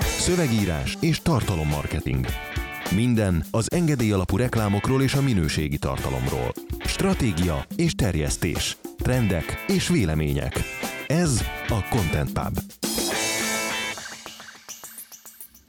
Szövegírás és tartalommarketing. Minden az engedély alapú reklámokról és a minőségi tartalomról. Stratégia és terjesztés. Trendek és vélemények. Ez a Content Pub.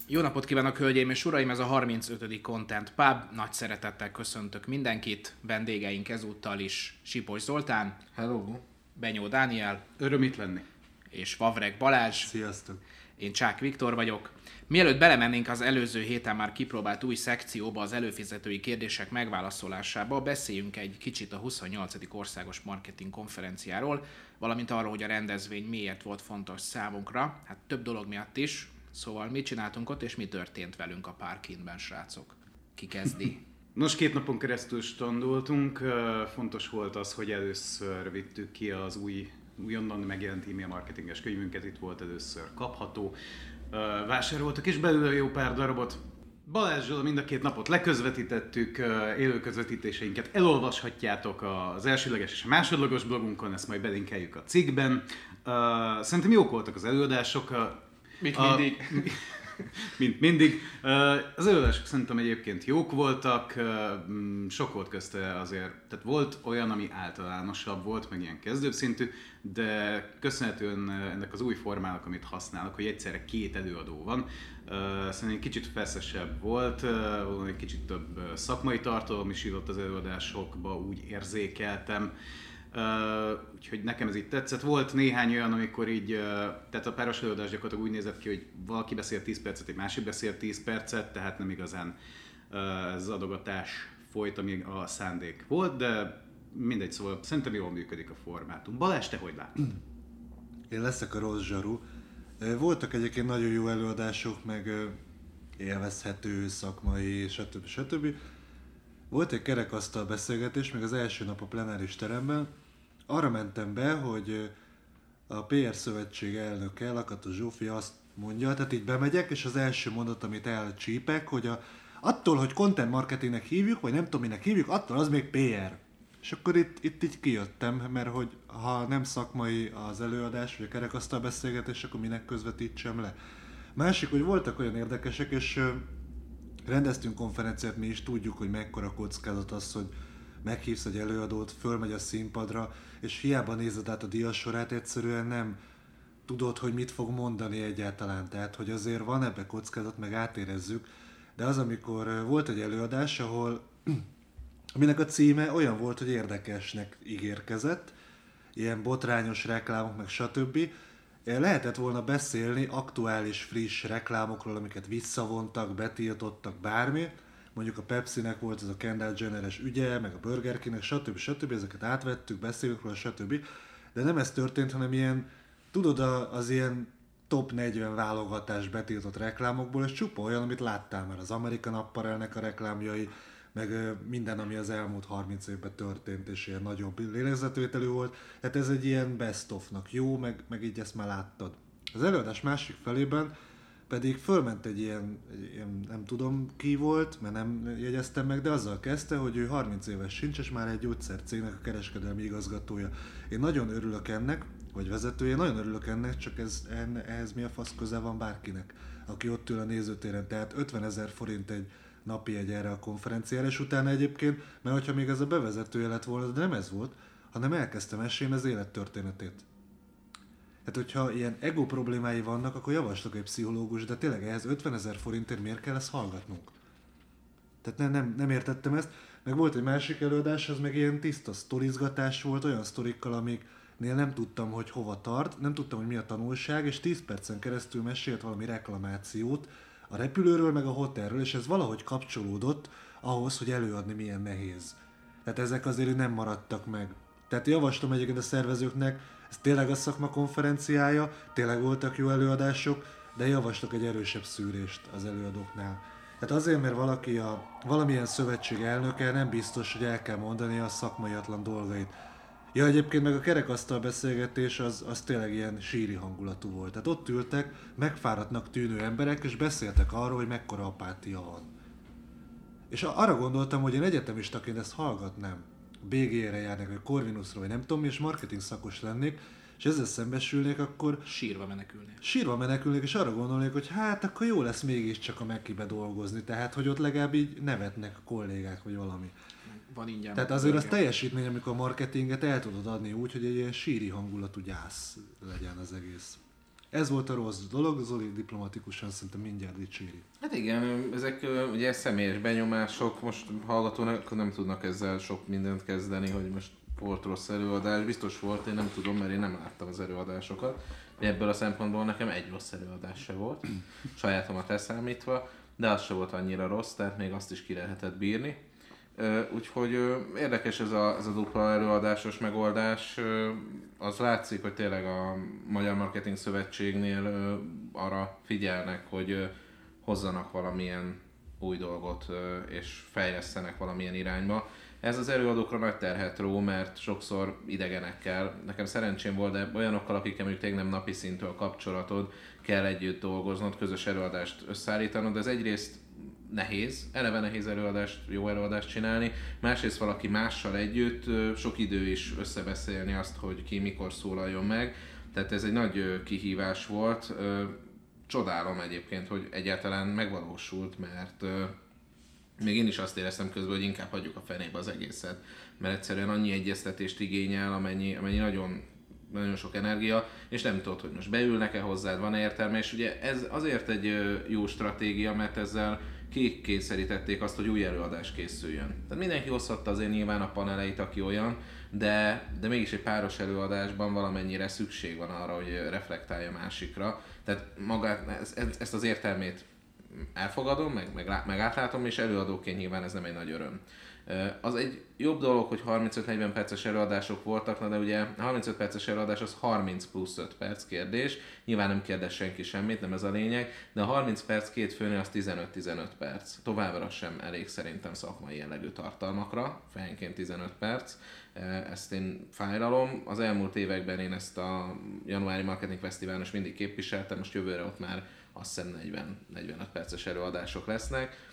Jó napot kívánok, hölgyeim és uraim! Ez a 35. Content Pub. Nagy szeretettel köszöntök mindenkit. Vendégeink ezúttal is Sipos Zoltán, Hello! Benyó Dániel Öröm itt lenni. és Vavreg Balázs. Sziasztok! Én Csák Viktor vagyok. Mielőtt belemennénk az előző héten már kipróbált új szekcióba, az előfizetői kérdések megválaszolásába, beszéljünk egy kicsit a 28. országos marketing konferenciáról, valamint arról, hogy a rendezvény miért volt fontos számunkra, hát több dolog miatt is. Szóval mit csináltunk ott, és mi történt velünk a parkingben, srácok? Ki kezdi? Nos, két napon keresztül standoltunk. Fontos volt az, hogy először vittük ki az új, újonnan megjelent e-mail marketinges könyvünket, itt volt először kapható. Vásároltak is belőle jó pár darabot. Balázsral mind a két napot leközvetítettük, élő közvetítéseinket elolvashatjátok az elsőleges és a másodlagos blogunkon, ezt majd belinkeljük a cikkben. Szerintem jók voltak az előadások. ö, Mit a- mindig. Mint mindig. Az előadások szerintem egyébként jók voltak, sok volt közte azért, tehát volt olyan, ami általánosabb volt, meg ilyen kezdőbb szintű, de köszönhetően ennek az új formának, amit használok, hogy egyszerre két előadó van, szerintem kicsit feszesebb volt, egy kicsit több szakmai tartalom is írott az előadásokba, úgy érzékeltem. Uh, úgyhogy nekem ez így tetszett. Volt néhány olyan, amikor így, uh, tehát a páros előadás gyakorlatilag úgy nézett ki, hogy valaki beszél 10 percet, egy másik beszél 10 percet, tehát nem igazán uh, ez adogatás folyt, ami a szándék volt, de mindegy, szóval szerintem jól működik a formátum. Balázs, te hogy látod? Én leszek a rossz zsaru. Voltak egyébként nagyon jó előadások, meg élvezhető, szakmai, stb. stb. Volt egy kerekasztal beszélgetés, még az első nap a plenáris teremben. Arra mentem be, hogy a PR szövetség elnöke, Lakatos Zsófi azt mondja, tehát így bemegyek, és az első mondat, amit elcsípek, hogy a, attól, hogy content marketingnek hívjuk, vagy nem tudom minek hívjuk, attól az még PR. És akkor itt, itt így kijöttem, mert hogy ha nem szakmai az előadás, vagy a kerekasztal beszélgetés, akkor minek közvetítsem le. Másik, hogy voltak olyan érdekesek, és rendeztünk konferenciát, mi is tudjuk, hogy mekkora kockázat az, hogy meghívsz egy előadót, fölmegy a színpadra, és hiába nézed át a dias sorát, egyszerűen nem tudod, hogy mit fog mondani egyáltalán. Tehát, hogy azért van ebbe kockázat, meg átérezzük. De az, amikor volt egy előadás, ahol aminek a címe olyan volt, hogy érdekesnek ígérkezett, ilyen botrányos reklámok, meg stb. Lehetett volna beszélni aktuális, friss reklámokról, amiket visszavontak, betiltottak, bármi. Mondjuk a Pepsi-nek volt ez a Kendall Jenner-es ügye, meg a Burger King-nek, stb. stb. Ezeket átvettük, beszélünk róla, stb. De nem ez történt, hanem ilyen, tudod, az ilyen top 40 válogatás betiltott reklámokból, és csupa olyan, amit láttál már az American Apparelnek a reklámjai, meg minden, ami az elmúlt 30 évben történt, és ilyen nagyobb lélegzetvételű volt. Tehát ez egy ilyen best of-nak jó, meg, meg így ezt már láttad. Az előadás másik felében pedig fölment egy ilyen, egy ilyen, nem tudom ki volt, mert nem jegyeztem meg, de azzal kezdte, hogy ő 30 éves sincs, és már egy gyógyszercégnek a kereskedelmi igazgatója. Én nagyon örülök ennek, vagy vezetője, nagyon örülök ennek, csak ez, enne- ehhez mi a fasz köze van bárkinek, aki ott ül a nézőtéren. Tehát 50 ezer forint egy napi egy erre a konferenciára, és utána egyébként, mert hogyha még ez a bevezetője lett volna, de nem ez volt, hanem elkezdtem mesélni az élettörténetét. Hát, hogyha ilyen ego problémái vannak, akkor javaslok egy pszichológus, de tényleg ehhez 50 ezer forintért miért kell ezt hallgatnunk? Tehát nem, nem, nem értettem ezt. Meg volt egy másik előadás, az meg ilyen tiszta sztorizgatás volt, olyan sztorikkal, amiknél nem tudtam, hogy hova tart, nem tudtam, hogy mi a tanulság, és 10 percen keresztül mesélt valami reklamációt a repülőről, meg a hotelről, és ez valahogy kapcsolódott ahhoz, hogy előadni milyen nehéz. Tehát ezek azért nem maradtak meg. Tehát javaslom egyébként a szervezőknek, ez tényleg a szakma konferenciája, tényleg voltak jó előadások, de javaslok egy erősebb szűrést az előadóknál. Tehát azért, mert valaki a valamilyen szövetség elnöke, nem biztos, hogy el kell mondani a szakmaiatlan dolgait. Ja, egyébként meg a kerekasztal beszélgetés az, az tényleg ilyen síri hangulatú volt. Tehát ott ültek megfáradtnak tűnő emberek, és beszéltek arról, hogy mekkora apátia van. És arra gondoltam, hogy én egyetemistaként ezt hallgatnám. BG-re járnék, vagy Corvinusra, vagy nem tudom, és marketing szakos lennék, és ezzel szembesülnék, akkor Sírva menekülnél. sírva menekülnék, és arra gondolnék, hogy hát akkor jó lesz mégiscsak a Mekibe dolgozni, tehát hogy ott legalább így nevetnek a kollégák, vagy valami. Van ingyen. Tehát azért az teljesítmény, amikor a marketinget el tudod adni úgy, hogy egy ilyen síri hangulatú gyász legyen az egész. Ez volt a rossz dolog, Zoli diplomatikusan szerintem mindjárt dicséri. Hát igen, ezek ugye személyes benyomások, most hallgatónak nem tudnak ezzel sok mindent kezdeni, hogy most volt rossz előadás, biztos volt, én nem tudom, mert én nem láttam az előadásokat. Ebből a szempontból nekem egy rossz előadás se volt, sajátomat leszámítva, de az se volt annyira rossz, tehát még azt is ki lehetett bírni. Úgyhogy érdekes ez a, ez a dupla előadásos megoldás. Az látszik, hogy tényleg a Magyar Marketing Szövetségnél arra figyelnek, hogy hozzanak valamilyen új dolgot és fejlesztenek valamilyen irányba. Ez az előadókra nagy terhet ró, mert sokszor idegenekkel, nekem szerencsém volt, de olyanokkal, akikkel mondjuk tényleg nem napi szintű a kapcsolatod, kell együtt dolgoznod, közös előadást összeállítanod, de ez egyrészt nehéz, eleve nehéz előadást, jó előadást csinálni, másrészt valaki mással együtt sok idő is összebeszélni azt, hogy ki mikor szólaljon meg, tehát ez egy nagy kihívás volt. Csodálom egyébként, hogy egyáltalán megvalósult, mert még én is azt éreztem közben, hogy inkább hagyjuk a fenébe az egészet, mert egyszerűen annyi egyeztetést igényel, amennyi, amennyi nagyon, nagyon sok energia, és nem tudod, hogy most beülnek-e hozzád, van értelme, és ugye ez azért egy jó stratégia, mert ezzel kikényszerítették azt, hogy új előadás készüljön. Tehát mindenki hozhatta azért nyilván a paneleit, aki olyan, de, de mégis egy páros előadásban valamennyire szükség van arra, hogy reflektálja másikra. Tehát magát, ezt, ezt az értelmét elfogadom, meg, meg, meg átlátom, és előadóként nyilván ez nem egy nagy öröm. Az egy jobb dolog, hogy 35-40 perces előadások voltak, na de ugye a 35 perces előadás az 30 plusz 5 perc kérdés, nyilván nem kérdez senki semmit, nem ez a lényeg, de a 30 perc két főnél az 15-15 perc. Továbbra sem elég szerintem szakmai jellegű tartalmakra, fejenként 15 perc. Ezt én fájlalom. Az elmúlt években én ezt a januári marketing fesztiválon is mindig képviseltem, most jövőre ott már azt hiszem 40, 45 perces előadások lesznek.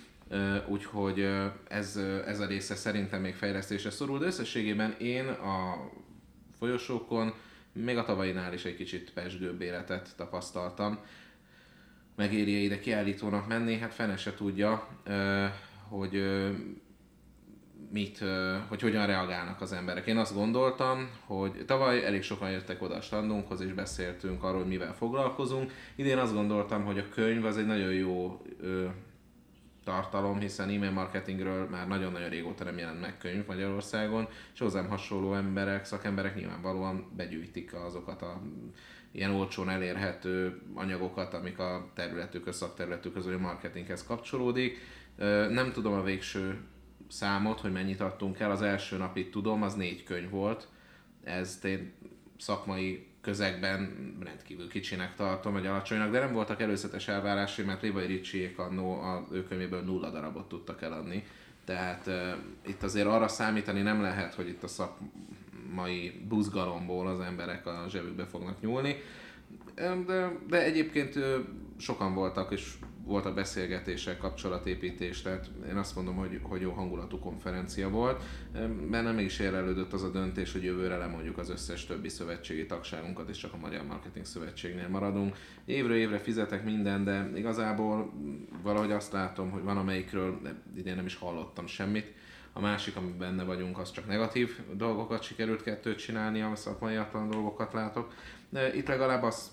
Úgyhogy ez, ez a része szerintem még fejlesztésre szorul, de összességében én a folyosókon még a tavainál is egy kicsit pesgőbb életet tapasztaltam. Megéri ide kiállítónak menni, hát fene se tudja, hogy mit, hogy hogyan reagálnak az emberek. Én azt gondoltam, hogy tavaly elég sokan jöttek oda a standunkhoz, és beszéltünk arról, hogy mivel foglalkozunk. Idén azt gondoltam, hogy a könyv az egy nagyon jó tartalom, hiszen e-mail marketingről már nagyon-nagyon régóta nem jelent meg könyv Magyarországon, és hozzám hasonló emberek, szakemberek nyilvánvalóan begyűjtik azokat a ilyen olcsón elérhető anyagokat, amik a területükhöz, szakterületükhöz, vagy a marketinghez kapcsolódik. Nem tudom a végső számot, hogy mennyit adtunk el. Az első napit tudom, az négy könyv volt. Ez szakmai közegben rendkívül kicsinek tartom, vagy alacsonynak, de nem voltak előzetes elvárásai, mert Lévai Ricsiék annó a ő könyvéből nulla darabot tudtak eladni. Tehát uh, itt azért arra számítani nem lehet, hogy itt a szakmai buzgalomból az emberek a zsebükbe fognak nyúlni. De, de egyébként sokan voltak, és voltak beszélgetések, kapcsolatépítés, tehát én azt mondom, hogy, hogy jó hangulatú konferencia volt. Bennem mégis érlelődött az a döntés, hogy jövőre lemondjuk az összes többi szövetségi tagságunkat, és csak a Magyar Marketing Szövetségnél maradunk. Évről évre fizetek minden, de igazából valahogy azt látom, hogy van amelyikről idén nem is hallottam semmit. A másik, amiben benne vagyunk, az csak negatív dolgokat sikerült kettőt csinálni, a szakmaiatlan dolgokat látok. De itt legalább azt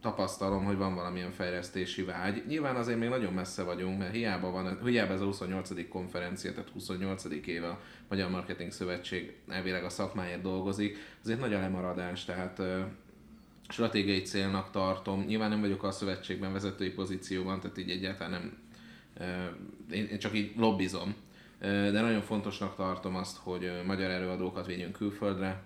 tapasztalom, hogy van valamilyen fejlesztési vágy. Nyilván azért még nagyon messze vagyunk, mert hiába, van, hiába ez a 28. konferencia, tehát 28. éve a Magyar Marketing Szövetség elvileg a szakmáért dolgozik, azért nagy a lemaradás, tehát stratégiai célnak tartom. Nyilván nem vagyok a szövetségben vezetői pozícióban, tehát így egyáltalán nem, én csak így lobbizom. De nagyon fontosnak tartom azt, hogy magyar előadókat vigyünk külföldre,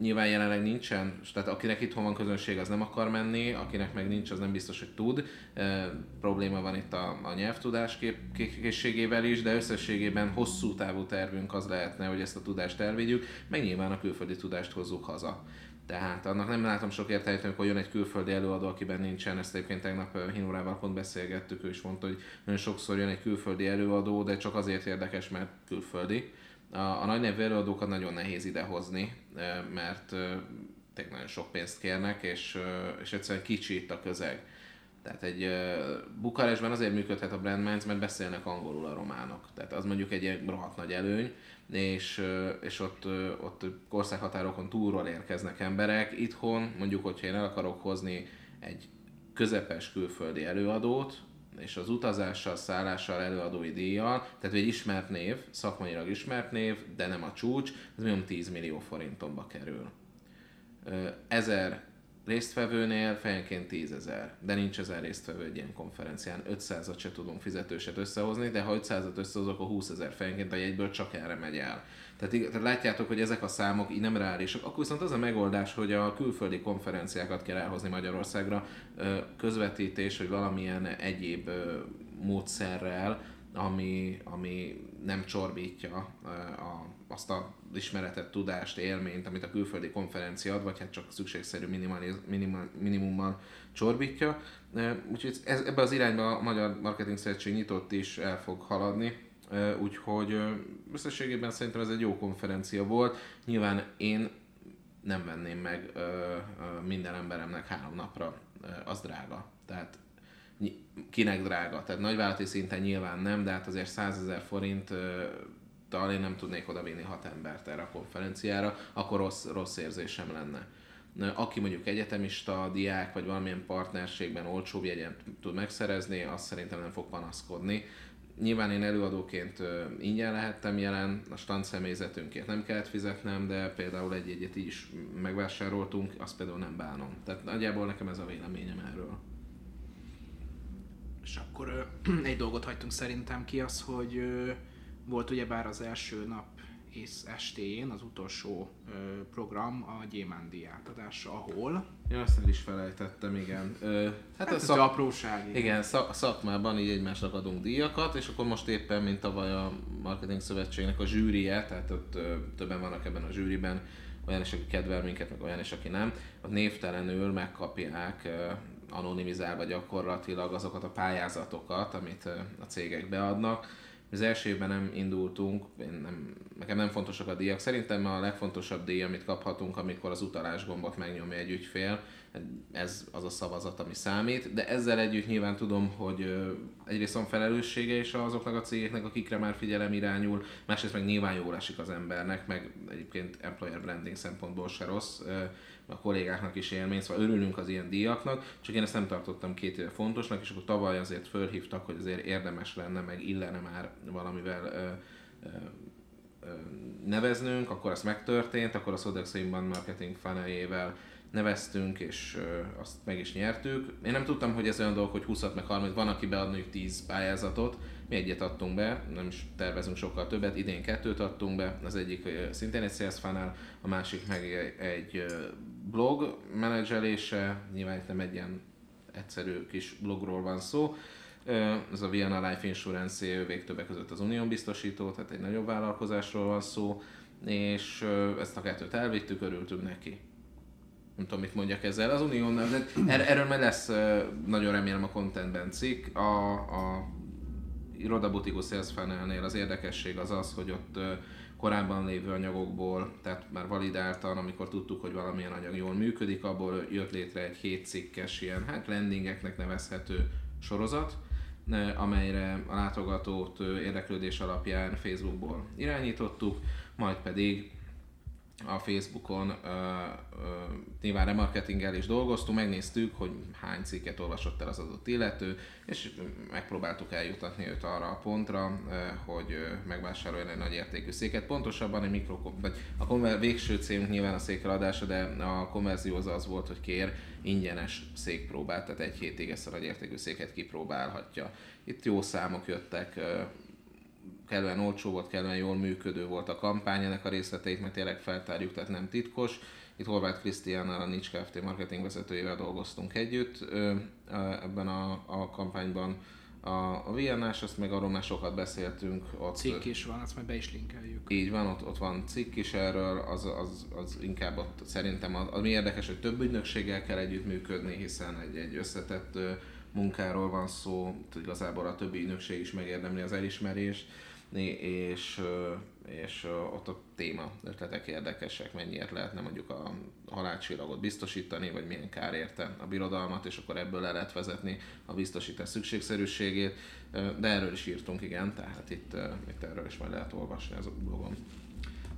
Nyilván jelenleg nincsen, tehát akinek itthon van közönség, az nem akar menni, akinek meg nincs, az nem biztos, hogy tud. Ö, Probléma van itt a, a nyelvtudás kép- ké- készségével is, de összességében hosszú távú tervünk az lehetne, hogy ezt a tudást elvigyük, meg nyilván a külföldi tudást hozzuk haza. Tehát annak nem látom sok értelmet, amikor jön egy külföldi előadó, akiben nincsen, ezt egyébként tegnap Hinórával pont beszélgettük, ő is mondta, hogy nagyon sokszor jön egy külföldi előadó, de csak azért érdekes, mert külföldi. A, a nagy nevű előadókat nagyon nehéz idehozni, mert tényleg nagyon sok pénzt kérnek, és, és egyszerűen kicsi itt a közeg. Tehát egy Bukarestben azért működhet a Brand Minds, mert beszélnek angolul a románok. Tehát az mondjuk egy rohadt nagy előny, és, és ott, ott országhatárokon túlról érkeznek emberek. Itthon mondjuk, hogyha én el akarok hozni egy közepes külföldi előadót, és az utazással, szállással, előadói díjjal, tehát egy ismert név, szakmailag ismert név, de nem a csúcs, ez minimum 10 millió forintomba kerül. Ezer résztvevőnél fejenként 10 ezer, de nincs ezer résztvevő egy ilyen konferencián, 500-at se tudunk fizetőset összehozni, de ha 500-at összehozok, akkor 20 ezer fejenként a jegyből csak erre megy el. Tehát, tehát látjátok, hogy ezek a számok így nem reálisak. Akkor viszont az a megoldás, hogy a külföldi konferenciákat kell elhozni Magyarországra, közvetítés, vagy valamilyen egyéb módszerrel, ami, ami nem csorbítja a, azt a ismeretet, tudást, élményt, amit a külföldi konferencia ad, vagy hát csak szükségszerű minimum, minimummal csorbítja. Úgyhogy ez, ebbe az irányba a Magyar Marketing Szövetség nyitott is el fog haladni, úgyhogy összességében szerintem ez egy jó konferencia volt. Nyilván én nem venném meg minden emberemnek három napra, az drága. Tehát kinek drága. Tehát nagyvállalati szinten nyilván nem, de hát azért 100 ezer forint tal én nem tudnék oda vinni hat embert erre a konferenciára, akkor rossz, rossz érzésem lenne. Aki mondjuk egyetemista, diák, vagy valamilyen partnerségben olcsóbb jegyet tud megszerezni, azt szerintem nem fog panaszkodni. Nyilván én előadóként ingyen lehettem jelen, a stand személyzetünkért nem kellett fizetnem, de például egy egyet is megvásároltunk, azt például nem bánom. Tehát nagyjából nekem ez a véleményem erről. És akkor egy dolgot hagytunk szerintem ki, az, hogy volt ugyebár az első nap és estéjén az utolsó ö, program a Gyémándi átadása, ahol... Ja, azt el is felejtettem, igen. Ö, hát, hát a szak... apróság. Igen, igen szak, szakmában így egymásnak adunk díjakat, és akkor most éppen, mint tavaly a Marketing Szövetségnek a zsűrie, tehát ott ö, többen vannak ebben a zsűriben, olyan is, aki kedvel minket, meg olyan is, aki nem, ott névtelenül megkapják ö, anonimizálva gyakorlatilag azokat a pályázatokat, amit ö, a cégek beadnak, az első évben nem indultunk, én nem, nekem nem fontosak a díjak. Szerintem a legfontosabb díj, amit kaphatunk, amikor az utalás gombot megnyomja egy ügyfél, ez az a szavazat, ami számít, de ezzel együtt nyilván tudom, hogy egyrészt van felelőssége is azoknak a cégeknek, akikre már figyelem irányul, másrészt meg nyilván jól esik az embernek, meg egyébként employer branding szempontból se rossz, a kollégáknak is élmény, szóval örülünk az ilyen díjaknak, csak én ezt nem tartottam két éve fontosnak, és akkor tavaly azért fölhívtak, hogy azért érdemes lenne, meg illene már valamivel ö, ö, ö, neveznünk, akkor az megtörtént, akkor a Sodex Marketing faneljével neveztünk, és azt meg is nyertük. Én nem tudtam, hogy ez olyan dolog, hogy 20 meg 30, van, aki bead 10 pályázatot, mi egyet adtunk be, nem is tervezünk sokkal többet, idén kettőt adtunk be, az egyik szintén egy sales funnel, a másik meg egy blog menedzselése, nyilván itt nem egy ilyen egyszerű kis blogról van szó, ez a Vienna Life Insurance ő többek között az Unión biztosító, tehát egy nagyobb vállalkozásról van szó, és ezt a kettőt elvittük, örültünk neki. Nem tudom, mit mondjak ezzel. Az Unión, de er-, erről majd lesz, nagyon remélem a contentben cikk. A, a irodabutikus Sales Funnelnél az érdekesség az az, hogy ott korábban lévő anyagokból, tehát már validáltan, amikor tudtuk, hogy valamilyen anyag jól működik, abból jött létre egy hétcikkes ilyen, hát landingeknek nevezhető sorozat, amelyre a látogatót érdeklődés alapján Facebookból irányítottuk, majd pedig a Facebookon uh, uh, nyilván remarketinggel is dolgoztunk, megnéztük, hogy hány cikket olvasott el az adott illető, és megpróbáltuk eljutatni őt arra a pontra, uh, hogy megvásároljon egy nagy értékű széket. Pontosabban egy mikro, vagy a konver- végső célunk nyilván a székre de a konverzió az az volt, hogy kér ingyenes székpróbát, tehát egy hétig ezt a nagy értékű széket kipróbálhatja. Itt jó számok jöttek, kellően olcsó volt, kellően jól működő volt a kampány, ennek a részleteit meg tényleg feltárjuk, tehát nem titkos. Itt Horváth Krisztiánnal, a Nincs Kft. marketing vezetőjével dolgoztunk együtt ebben a, a kampányban. A, a VNS, azt meg arról már sokat beszéltünk. Ott, cikk is van, azt majd be is linkeljük. Így van, ott, ott van cikk is erről, az, az, az inkább ott szerintem az, az mi érdekes, hogy több ügynökséggel kell együttműködni, hiszen egy, egy összetett munkáról van szó, igazából a többi ügynökség is megérdemli az elismerést és, és ott a téma ötletek érdekesek, mennyiért lehetne mondjuk a halálcsillagot biztosítani, vagy milyen kár érte a birodalmat, és akkor ebből le lehet vezetni a biztosítás szükségszerűségét, de erről is írtunk, igen, tehát itt, itt erről is majd lehet olvasni az a blogon.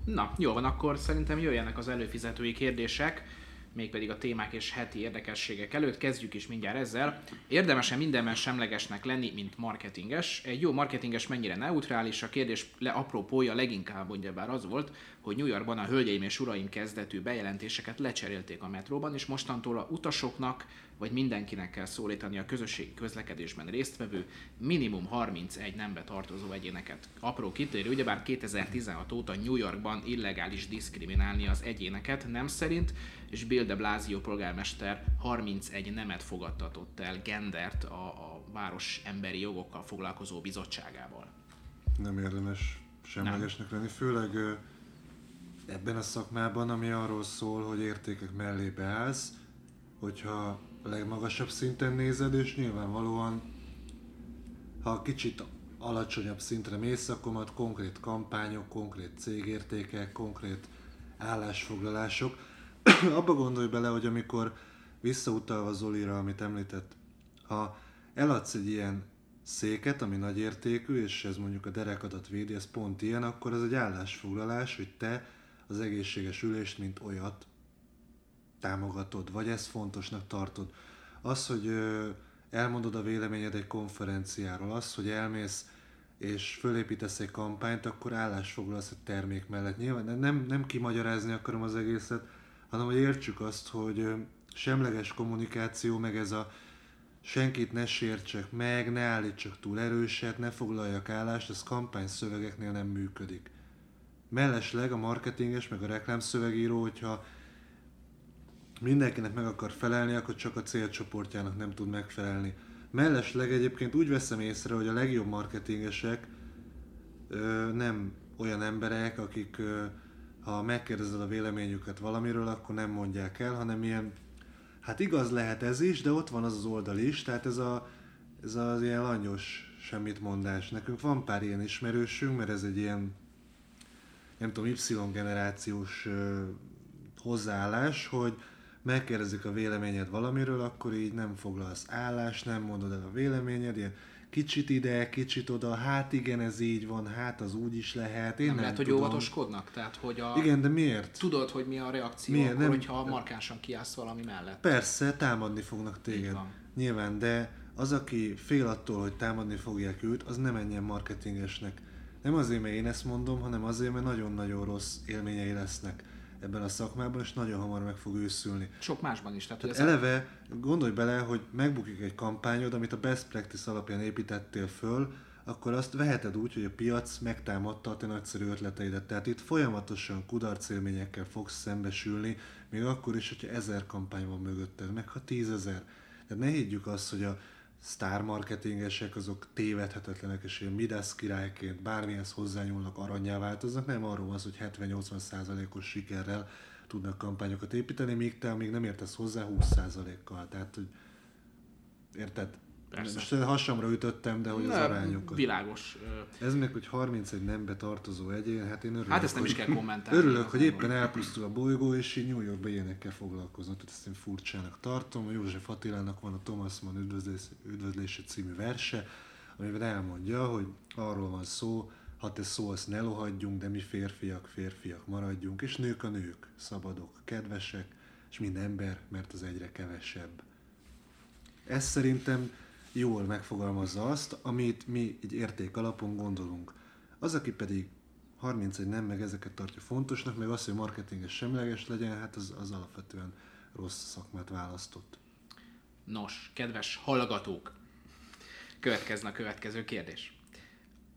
Na, jó van, akkor szerintem jöjjenek az előfizetői kérdések mégpedig a témák és heti érdekességek előtt. Kezdjük is mindjárt ezzel. Érdemese mindenben semlegesnek lenni, mint marketinges. Egy jó marketinges mennyire neutrális? A kérdés le apropója leginkább bár az volt, hogy New Yorkban a hölgyeim és uraim kezdetű bejelentéseket lecserélték a metróban, és mostantól a utasoknak vagy mindenkinek kell szólítani a közösségi közlekedésben résztvevő minimum 31 nembe tartozó egyéneket. Apró kitérő, ugyebár 2016 óta New Yorkban illegális diszkriminálni az egyéneket nem szerint, és Bill de Blasio polgármester 31 nemet fogadtatott el gendert a, a város emberi jogokkal foglalkozó bizottságával. Nem érdemes semlegesnek lenni, főleg ebben a szakmában, ami arról szól, hogy értékek mellé beállsz, hogyha a legmagasabb szinten nézed, és nyilvánvalóan, ha kicsit alacsonyabb szintre mész, akkor majd konkrét kampányok, konkrét cégértékek, konkrét állásfoglalások. Abba gondolj bele, hogy amikor visszautalva Zolira, amit említett, ha eladsz egy ilyen széket, ami nagy értékű, és ez mondjuk a derekadat védi, ez pont ilyen, akkor ez egy állásfoglalás, hogy te az egészséges ülést, mint olyat támogatod, vagy ezt fontosnak tartod. Az, hogy elmondod a véleményed egy konferenciáról, az, hogy elmész és fölépítesz egy kampányt, akkor állásfoglalsz egy termék mellett. Nyilván nem, nem kimagyarázni akarom az egészet, hanem hogy értsük azt, hogy semleges kommunikáció, meg ez a senkit ne sértsek meg, ne állítsak túl erőset, ne foglaljak állást, ez kampány szövegeknél nem működik. Mellesleg a marketinges, meg a reklámszövegíró, hogyha mindenkinek meg akar felelni, akkor csak a célcsoportjának nem tud megfelelni. Mellesleg egyébként úgy veszem észre, hogy a legjobb marketingesek ö, nem olyan emberek, akik ö, ha megkérdezed a véleményüket valamiről, akkor nem mondják el, hanem ilyen, hát igaz lehet ez is, de ott van az az oldal is, tehát ez, a, ez az ilyen langyos semmit mondás. Nekünk van pár ilyen ismerősünk, mert ez egy ilyen, nem tudom, Y generációs ö, hozzáállás, hogy megkérdezik a véleményed valamiről, akkor így nem foglalsz állást, nem mondod el a véleményed, ilyen kicsit ide, kicsit oda, hát igen, ez így van, hát az úgy is lehet, én nem, nem lehet, tudom. hogy óvatoskodnak? Tehát, hogy a... Igen, de miért? Tudod, hogy mi a reakció miért? akkor, nem... hogyha markánsan kiállsz valami mellett. Persze, támadni fognak téged. Nyilván, de az, aki fél attól, hogy támadni fogják őt, az nem menjen marketingesnek. Nem azért, mert én ezt mondom, hanem azért, mert nagyon-nagyon rossz élményei lesznek ebben a szakmában, és nagyon hamar meg fog őszülni. Sok másban is. Tehát, tehát eleve gondolj bele, hogy megbukik egy kampányod, amit a best practice alapján építettél föl, akkor azt veheted úgy, hogy a piac megtámadta a te nagyszerű ötleteidet. Tehát itt folyamatosan kudarcélményekkel fogsz szembesülni, még akkor is, hogyha ezer kampány van mögötted, meg ha tízezer. Tehát ne higgyük azt, hogy a sztár marketingesek azok tévedhetetlenek, és ilyen Midas királyként bármihez hozzányúlnak, aranyjá változnak, nem arról van hogy 70-80 százalékos sikerrel tudnak kampányokat építeni, míg te még nem értesz hozzá 20 százalékkal. Tehát, hogy érted? Persze. Most hasamra ütöttem, de hogy az arányokat. Világos. Ez még, hogy 31 nembe tartozó egyén, hát én örülök. Hát ezt nem hogy, is kell kommentálni. Örülök, hogy éppen elpusztul a bolygó, és így New Yorkban ilyenekkel foglalkoznak. Tehát ezt én furcsának tartom. A József Attilának van a Thomas Mann üdvözlés, üdvözlése című verse, amiben elmondja, hogy arról van szó, ha te szólsz, ne lohadjunk, de mi férfiak, férfiak maradjunk, és nők a nők, szabadok, kedvesek, és mind ember, mert az egyre kevesebb. Ez szerintem jól megfogalmazza azt, amit mi egy érték alapon gondolunk. Az, aki pedig 31 nem, meg ezeket tartja fontosnak, meg az, hogy marketinges semleges legyen, hát az, az alapvetően rossz szakmát választott. Nos, kedves hallgatók, következne a következő kérdés.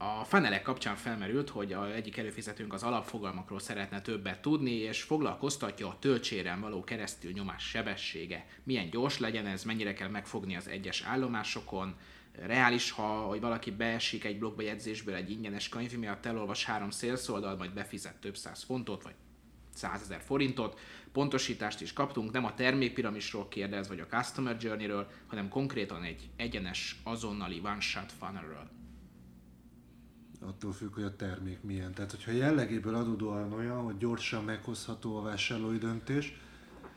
A fenelek kapcsán felmerült, hogy a egyik előfizetőnk az alapfogalmakról szeretne többet tudni, és foglalkoztatja a töltséren való keresztül nyomás sebessége. Milyen gyors legyen ez, mennyire kell megfogni az egyes állomásokon, reális, ha hogy valaki beesik egy blogba jegyzésből egy ingyenes könyv miatt elolvas három szélszoldalt, majd befizet több száz fontot, vagy százezer forintot. Pontosítást is kaptunk, nem a termékpiramisról kérdez, vagy a Customer Journey-ről, hanem konkrétan egy egyenes, azonnali one-shot funnelről attól függ, hogy a termék milyen. Tehát, hogyha jellegéből adódóan olyan, hogy gyorsan meghozható a vásárlói döntés,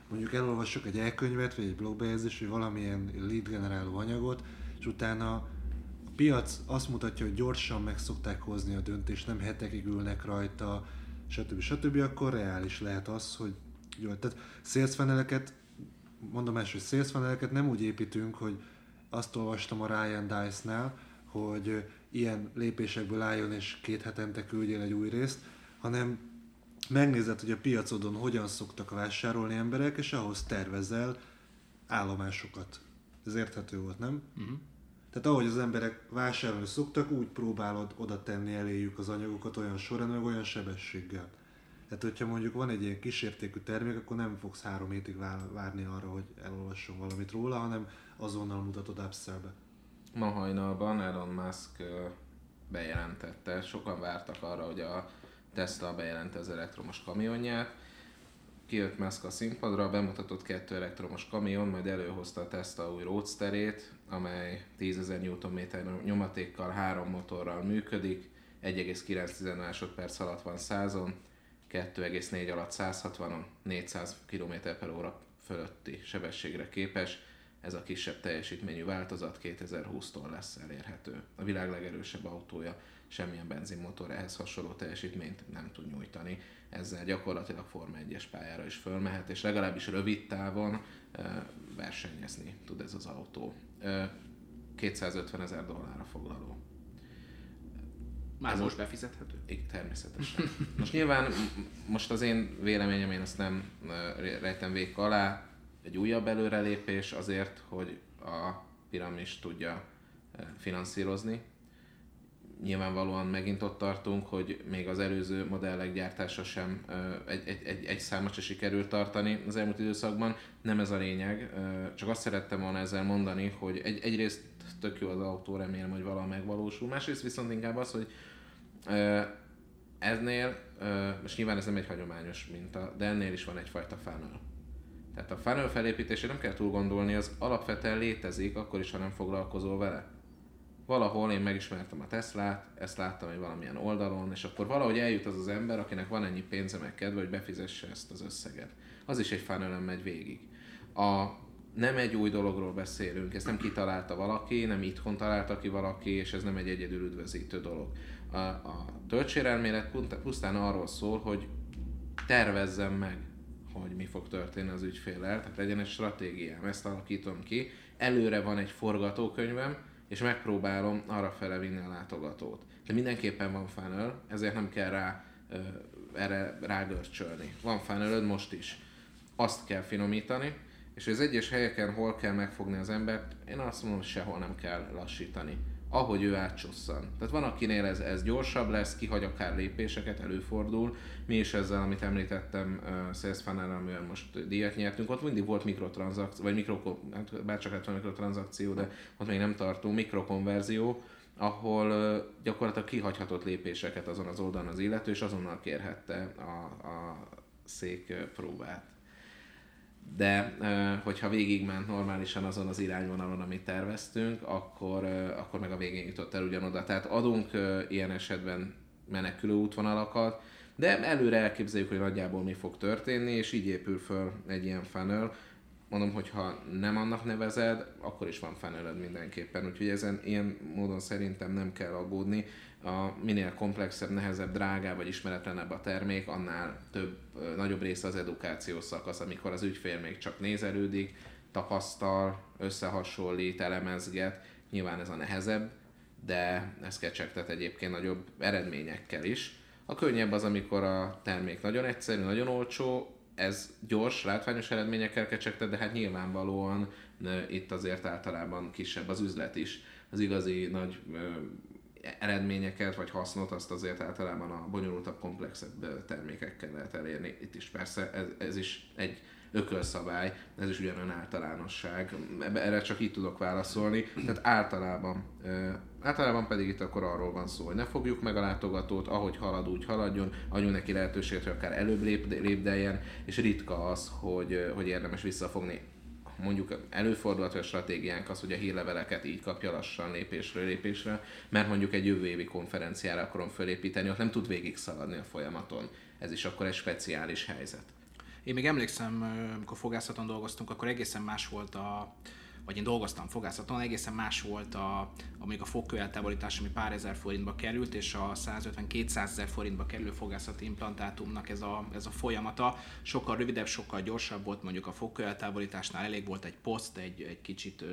mondjuk elolvassuk egy elkönyvet, vagy egy blogbejegyzést, vagy valamilyen lead generáló anyagot, és utána a piac azt mutatja, hogy gyorsan meg szokták hozni a döntést, nem hetekig ülnek rajta, stb. stb. akkor reális lehet az, hogy jó, tehát sales funneleket, mondom első, hogy sales funneleket nem úgy építünk, hogy azt olvastam a Ryan Dice-nál, hogy ilyen lépésekből álljon és két hetente küldjél egy új részt, hanem megnézed, hogy a piacodon hogyan szoktak vásárolni emberek, és ahhoz tervezel állomásokat. Ez érthető volt, nem? Uh-huh. Tehát ahogy az emberek vásárolni szoktak, úgy próbálod oda tenni eléjük az anyagokat olyan során, meg olyan sebességgel. Tehát, hogyha mondjuk van egy ilyen kísértékű termék, akkor nem fogsz három hétig várni arra, hogy elolvasson valamit róla, hanem azonnal mutatod upsell-be. Ma hajnalban Elon Musk bejelentette, sokan vártak arra, hogy a Tesla bejelenti az elektromos kamionját, kijött Musk a színpadra, bemutatott kettő elektromos kamion, majd előhozta a Tesla új Roadsterét, amely 10.000 Nm nyomatékkal, három motorral működik, 1,9 másodperc alatt van százon, 2,4 alatt 160-on, 400 km per óra fölötti sebességre képes. Ez a kisebb teljesítményű változat 2020-tól lesz elérhető. A világ legerősebb autója semmilyen benzinmotor ehhez hasonló teljesítményt nem tud nyújtani. Ezzel gyakorlatilag Forma 1-es pályára is fölmehet, és legalábbis rövid távon versenyezni tud ez az autó. 250 ezer dollárra foglaló. Már ez most befizethető? Igen, természetesen. Most nyilván, most az én véleményem, én ezt nem rejtem vék alá, egy újabb előrelépés azért, hogy a piramis tudja finanszírozni nyilvánvalóan megint ott tartunk, hogy még az előző modellek gyártása sem egy, egy, egy, egy számot se sikerült tartani az elmúlt időszakban. Nem ez a lényeg, csak azt szerettem volna ezzel mondani, hogy egy, egyrészt tök jó az autó, remélem, hogy valaha megvalósul. Másrészt viszont inkább az, hogy eznél, most nyilván ez nem egy hagyományos minta, de ennél is van egyfajta funnel. Tehát a funnel felépítésére nem kell túl gondolni, az alapvetően létezik, akkor is, ha nem foglalkozol vele valahol én megismertem a Teslát, ezt láttam egy valamilyen oldalon, és akkor valahogy eljut az az ember, akinek van ennyi pénze meg kedve, hogy befizesse ezt az összeget. Az is egy funnelen megy végig. A, nem egy új dologról beszélünk, ezt nem kitalálta valaki, nem itthon találta ki valaki, és ez nem egy egyedül üdvözítő dolog. A, a töltsérelmélet pusztán arról szól, hogy tervezzem meg, hogy mi fog történni az ügyféllel, tehát legyen egy stratégiám, ezt alakítom ki, előre van egy forgatókönyvem, és megpróbálom arra fele vinni a látogatót. De mindenképpen van funnel, ezért nem kell rá ö, erre rágörcsölni. Van funnelöd most is. Azt kell finomítani, és az egyes helyeken hol kell megfogni az embert, én azt mondom, hogy sehol nem kell lassítani ahogy ő átcsosszan. Tehát van, akinél ez, ez gyorsabb lesz, kihagy akár lépéseket, előfordul. Mi is ezzel, amit említettem, uh, Sales Funnel, amivel most díjat nyertünk, ott mindig volt mikrotranszakció, vagy mikro, hát bárcsak hát van mikrotranszakció, de ott még nem tartunk, mikrokonverzió, ahol uh, gyakorlatilag kihagyhatott lépéseket azon az oldalon az illető, és azonnal kérhette a, a szék próbát de hogyha végigment normálisan azon az irányvonalon, amit terveztünk, akkor, akkor meg a végén jutott el ugyanoda. Tehát adunk ilyen esetben menekülő útvonalakat, de előre elképzeljük, hogy nagyjából mi fog történni, és így épül föl egy ilyen funnel. Mondom, hogy ha nem annak nevezed, akkor is van funneled mindenképpen, úgyhogy ezen ilyen módon szerintem nem kell aggódni a minél komplexebb, nehezebb, drágább vagy ismeretlenebb a termék, annál több, nagyobb része az edukációs szakasz, amikor az ügyfél még csak nézelődik, tapasztal, összehasonlít, elemezget. Nyilván ez a nehezebb, de ez kecsegtet egyébként nagyobb eredményekkel is. A könnyebb az, amikor a termék nagyon egyszerű, nagyon olcsó, ez gyors, látványos eredményekkel kecsegtet, de hát nyilvánvalóan itt azért általában kisebb az üzlet is. Az igazi nagy eredményeket vagy hasznot azt azért általában a bonyolultabb, komplexebb termékekkel lehet elérni. Itt is persze ez, ez is egy ökölszabály, ez is ugyanolyan általánosság. Erre csak így tudok válaszolni. Tehát általában, általában pedig itt akkor arról van szó, hogy ne fogjuk meg a látogatót, ahogy halad, úgy haladjon, adjunk neki lehetőséget, hogy akár előbb lép, lépdeljen, és ritka az, hogy, hogy érdemes visszafogni mondjuk előfordulhat, hogy a stratégiánk az, hogy a hírleveleket így kapja lassan lépésről lépésre, mert mondjuk egy jövő évi konferenciára akarom fölépíteni, ott nem tud végig szaladni a folyamaton. Ez is akkor egy speciális helyzet. Én még emlékszem, amikor fogászaton dolgoztunk, akkor egészen más volt a, vagy én dolgoztam fogászaton, egészen más volt a, amíg a fogkő eltávolítás, ami pár ezer forintba került, és a 150-200 ezer forintba kerülő fogászati implantátumnak ez a, ez a folyamata. Sokkal rövidebb, sokkal gyorsabb volt mondjuk a fogkő eltávolításnál, elég volt egy poszt, egy, egy kicsit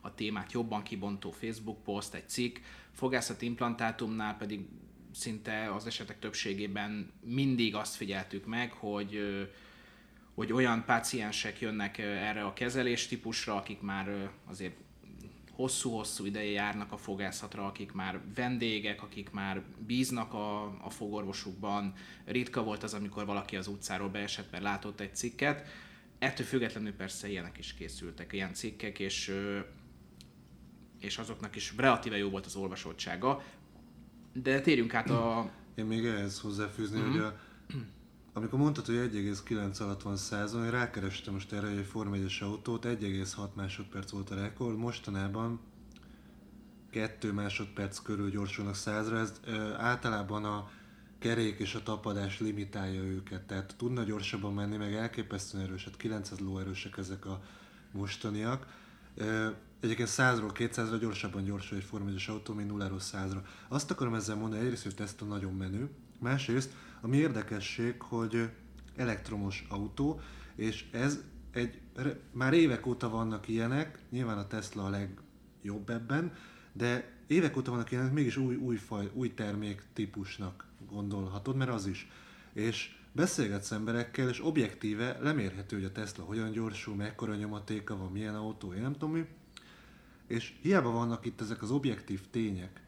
a témát jobban kibontó Facebook poszt, egy cikk, fogászati implantátumnál pedig szinte az esetek többségében mindig azt figyeltük meg, hogy hogy olyan páciensek jönnek erre a kezelés típusra, akik már azért hosszú-hosszú ideje járnak a fogászatra, akik már vendégek, akik már bíznak a, a fogorvosukban. Ritka volt az, amikor valaki az utcáról beesett, mert látott egy cikket. Ettől függetlenül persze ilyenek is készültek, ilyen cikkek, és, és azoknak is relatíve jó volt az olvasottsága. De térjünk át a... Én még ehhez hozzáfűzni, mm-hmm. hogy a amikor mondtad, hogy 1,9 alatt van százon, én rákerestem most erre egy Form 1 autót, 1,6 másodperc volt a rekord, mostanában 2 másodperc körül gyorsulnak százra, ez ö, általában a kerék és a tapadás limitálja őket, tehát tudna gyorsabban menni, meg elképesztően erősek, 900 lóerősek ezek a mostaniak. Ö, egyébként 100-ról 200-ra gyorsabban gyorsul egy Form 1 autó, mint 0-ról 100-ra. Azt akarom ezzel mondani, egyrészt, hogy Tesla nagyon menő, másrészt, ami érdekesség, hogy elektromos autó, és ez egy, már évek óta vannak ilyenek, nyilván a Tesla a legjobb ebben, de évek óta vannak ilyenek, mégis új, új, faj, új termék típusnak gondolhatod, mert az is. És beszélgetsz emberekkel, és objektíve lemérhető, hogy a Tesla hogyan gyorsul, mekkora nyomatéka van, milyen autó, én nem tudom mi. És hiába vannak itt ezek az objektív tények,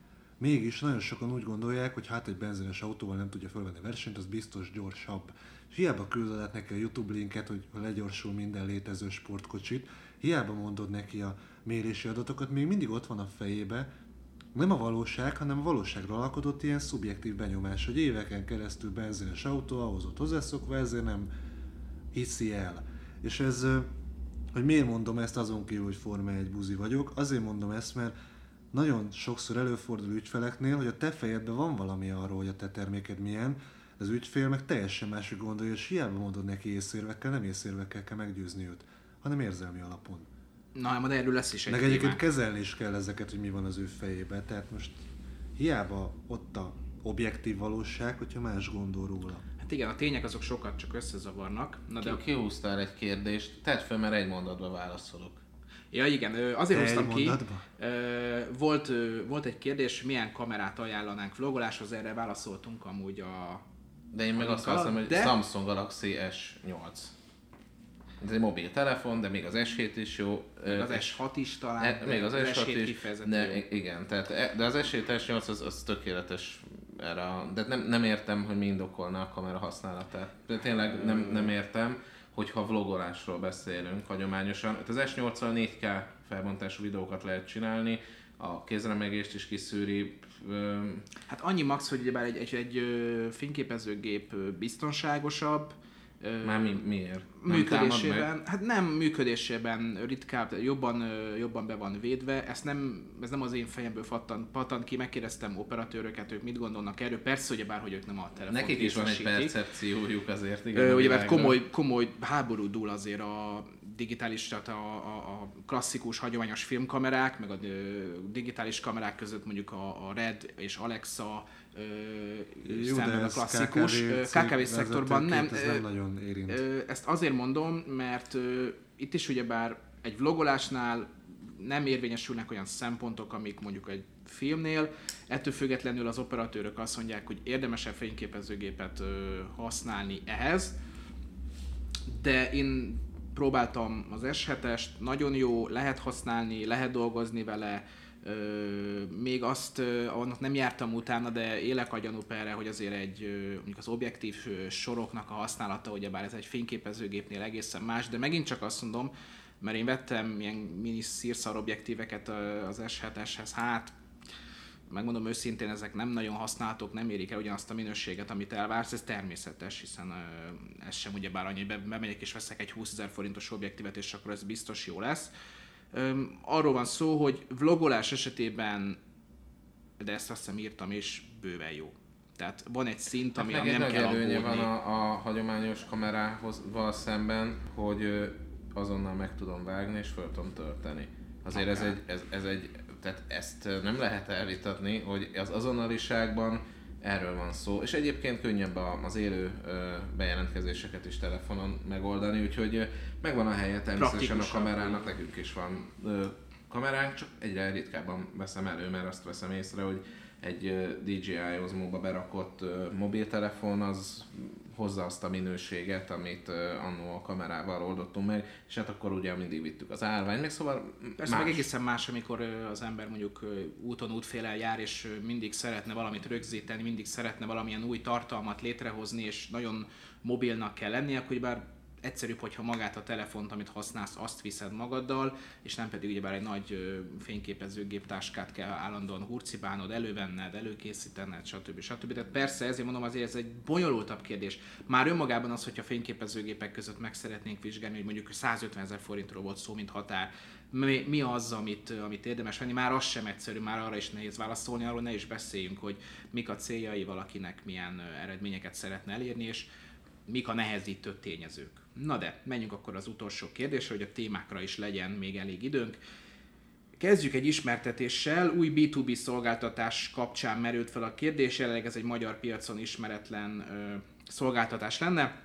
Mégis nagyon sokan úgy gondolják, hogy hát egy benzines autóval nem tudja felvenni a versenyt, az biztos gyorsabb. Hiába küldöd neki a YouTube linket, hogy legyorsul minden létező sportkocsit, hiába mondod neki a mérési adatokat, még mindig ott van a fejébe, nem a valóság, hanem a valóságra alkotott ilyen szubjektív benyomás, hogy éveken keresztül benzines autó, ahhoz ott hozzászokva, ezért nem hiszi el. És ez, hogy miért mondom ezt azon kívül, hogy Forma 1 buzi vagyok, azért mondom ezt, mert nagyon sokszor előfordul ügyfeleknél, hogy a te fejedben van valami arról, hogy a te terméked milyen, az ügyfél meg teljesen másik gondolja, és hiába mondod neki észérvekkel, nem észérvekkel kell meggyőzni őt, hanem érzelmi alapon. Na, hát de erről lesz is egy Meg egyébként kezelni is kell ezeket, hogy mi van az ő fejében. Tehát most hiába ott a objektív valóság, hogyha más gondol róla. Hát igen, a tények azok sokat csak összezavarnak. Na de... Ki, kihúztál egy kérdést, tedd fel, mert egy mondatban válaszolok. Ja igen, azért hoztam ki. Volt, volt egy kérdés, milyen kamerát ajánlanánk vlogoláshoz, erre válaszoltunk amúgy a... De én meg azt mondom, hogy de... Samsung Galaxy S8. Ez egy mobiltelefon, de még az S7 is jó. Még az S6 is talán. E, még az S6 is. De, igen, tehát, e, de az S7, S8 az, az tökéletes erre, de nem, nem értem, hogy mi indokolna a kamera használatát. De tényleg nem, nem értem hogyha vlogolásról beszélünk hagyományosan. Hát az S8-al 4K felbontású videókat lehet csinálni, a kézremegést is kiszűri. Hát annyi max, hogy bár egy, egy, egy fényképezőgép biztonságosabb, már mi, miért? Nem működésében, hát nem működésében ritkább, jobban, jobban be van védve. Ezt nem, ez nem az én fejemből pattant, pattant ki, megkérdeztem operatőröket, ők mit gondolnak erről. Persze, hogy bár, hogy ők nem a telefon Nekik is van egy percepciójuk azért. Igen, Ö, ugye, mert komoly, komoly háború dúl azért a digitális, tehát a, a, a klasszikus, hagyományos filmkamerák, meg a digitális kamerák között mondjuk a, a Red és Alexa jó, szemben a klasszikus. KKV, KKV szektorban nem. Ez nem nagyon érint. Ezt azért mondom, mert itt is ugyebár egy vlogolásnál nem érvényesülnek olyan szempontok, amik mondjuk egy filmnél. Ettől függetlenül az operatőrök azt mondják, hogy érdemesebb fényképezőgépet használni ehhez. De én próbáltam az S7-est, nagyon jó, lehet használni, lehet dolgozni vele, még azt, annak nem jártam utána, de élek a gyanúp erre, hogy azért egy, mondjuk az objektív soroknak a használata, ugyebár ez egy fényképezőgépnél egészen más, de megint csak azt mondom, mert én vettem ilyen mini szírszar objektíveket az S7-eshez, hát megmondom őszintén, ezek nem nagyon használhatók, nem érik el ugyanazt a minőséget, amit elvársz, ez természetes, hiszen ö, ez sem ugyebár annyi, hogy be- bemegyek és veszek egy 20 ezer forintos objektívet, és akkor ez biztos jó lesz. Ö, arról van szó, hogy vlogolás esetében, de ezt azt hiszem írtam, és bőven jó. Tehát van egy szint, ami Hát nem kell előnye van a, a hagyományos kamerával szemben, hogy azonnal meg tudom vágni és föl tudom tölteni. Azért ez egy, ez, ez egy, tehát ezt nem lehet elvitatni, hogy az azonnaliságban erről van szó. És egyébként könnyebb az élő bejelentkezéseket is telefonon megoldani, úgyhogy megvan a helye természetesen a kamerának, nekünk is van kameránk, csak egyre ritkábban veszem elő, mert azt veszem észre, hogy egy DJI Osmo-ba berakott mobiltelefon az hozza azt a minőséget, amit annó a kamerával oldottunk meg, és hát akkor ugye mindig vittük az állványt, meg szóval Persze meg egészen más, amikor az ember mondjuk úton útfélen jár, és mindig szeretne valamit rögzíteni, mindig szeretne valamilyen új tartalmat létrehozni, és nagyon mobilnak kell lennie, akkor bár egyszerűbb, hogyha magát a telefont, amit használsz, azt viszed magaddal, és nem pedig ugyebár egy nagy ö, fényképezőgép táskát kell állandóan hurcibálnod, elővenned, előkészítened, stb. stb. Tehát persze, ezért mondom, azért ez egy bonyolultabb kérdés. Már önmagában az, hogyha fényképezőgépek között meg szeretnénk vizsgálni, hogy mondjuk 150 ezer forintról volt szó, mint határ, mi, mi az, amit, amit érdemes venni, már az sem egyszerű, már arra is nehéz válaszolni, arról ne is beszéljünk, hogy mik a céljai valakinek, milyen eredményeket szeretne elérni, és mik a nehezítő tényezők. Na de, menjünk akkor az utolsó kérdésre, hogy a témákra is legyen még elég időnk. Kezdjük egy ismertetéssel. Új B2B szolgáltatás kapcsán merült fel a kérdés, jelenleg ez egy magyar piacon ismeretlen ö, szolgáltatás lenne.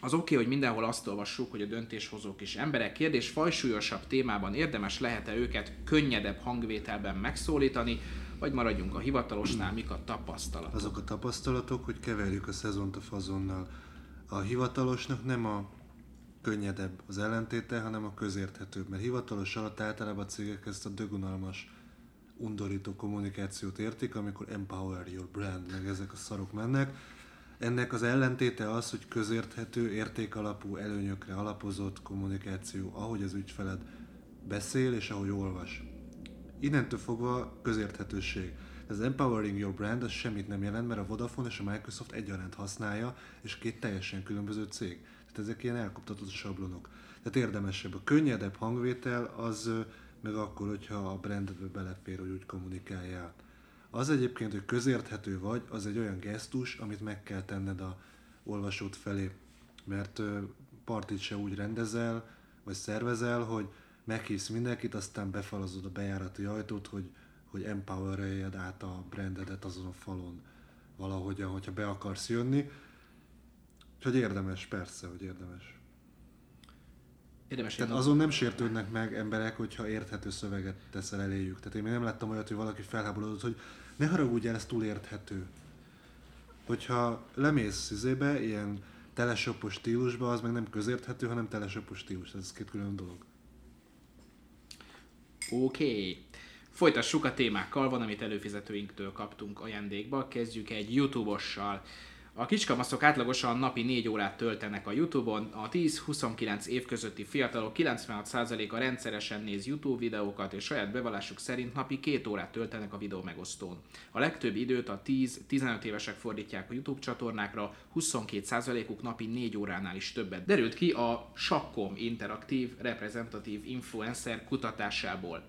Az oké, okay, hogy mindenhol azt olvassuk, hogy a döntéshozók is emberek. Kérdés, fajsúlyosabb témában érdemes lehet-e őket könnyedebb hangvételben megszólítani, vagy maradjunk a hivatalosnál, mik a tapasztalatok? Azok a tapasztalatok, hogy keverjük a szezont a fazonnal. A hivatalosnak nem a könnyedebb az ellentéte, hanem a közérthetőbb. Mert hivatalos alatt általában a cégek ezt a dögunalmas, undorító kommunikációt értik, amikor empower your brand, meg ezek a szarok mennek. Ennek az ellentéte az, hogy közérthető, értékalapú, előnyökre alapozott kommunikáció, ahogy az ügyfeled beszél és ahogy olvas. Innentől fogva közérthetőség. Ez Empowering Your Brand, az semmit nem jelent, mert a Vodafone és a Microsoft egyaránt használja, és két teljesen különböző cég. Tehát ezek ilyen elkoptatott sablonok. Tehát érdemesebb. A könnyedebb hangvétel az meg akkor, hogyha a brandedbe belefér, hogy úgy kommunikáljál. Az egyébként, hogy közérthető vagy, az egy olyan gesztus, amit meg kell tenned a olvasód felé. Mert partit se úgy rendezel, vagy szervezel, hogy meghívsz mindenkit, aztán befalazod a bejárati ajtót, hogy, hogy empower át a brandedet azon a falon valahogyan, hogyha be akarsz jönni. Úgyhogy érdemes, persze, hogy érdemes. Érdemes Tehát azon nem sértődnek meg emberek, hogyha érthető szöveget teszel eléjük. Tehát én még nem láttam olyat, hogy valaki felháborodott, hogy ne haragudj el, ez túl érthető. Hogyha lemész izébe, ilyen telesopos stílusba, az meg nem közérthető, hanem telesopos stílus. Ez két külön dolog. Oké. Okay. Folytassuk a témákkal, van, amit előfizetőinktől kaptunk ajándékba. Kezdjük egy YouTube-ossal. A kicskamaszok átlagosan napi 4 órát töltenek a YouTube-on, a 10-29 év közötti fiatalok 96%-a rendszeresen néz YouTube videókat, és saját bevallásuk szerint napi 2 órát töltenek a videó megosztón. A legtöbb időt a 10-15 évesek fordítják a YouTube csatornákra, 22%-uk napi 4 óránál is többet. Derült ki a Sakkom Interaktív Reprezentatív Influencer kutatásából.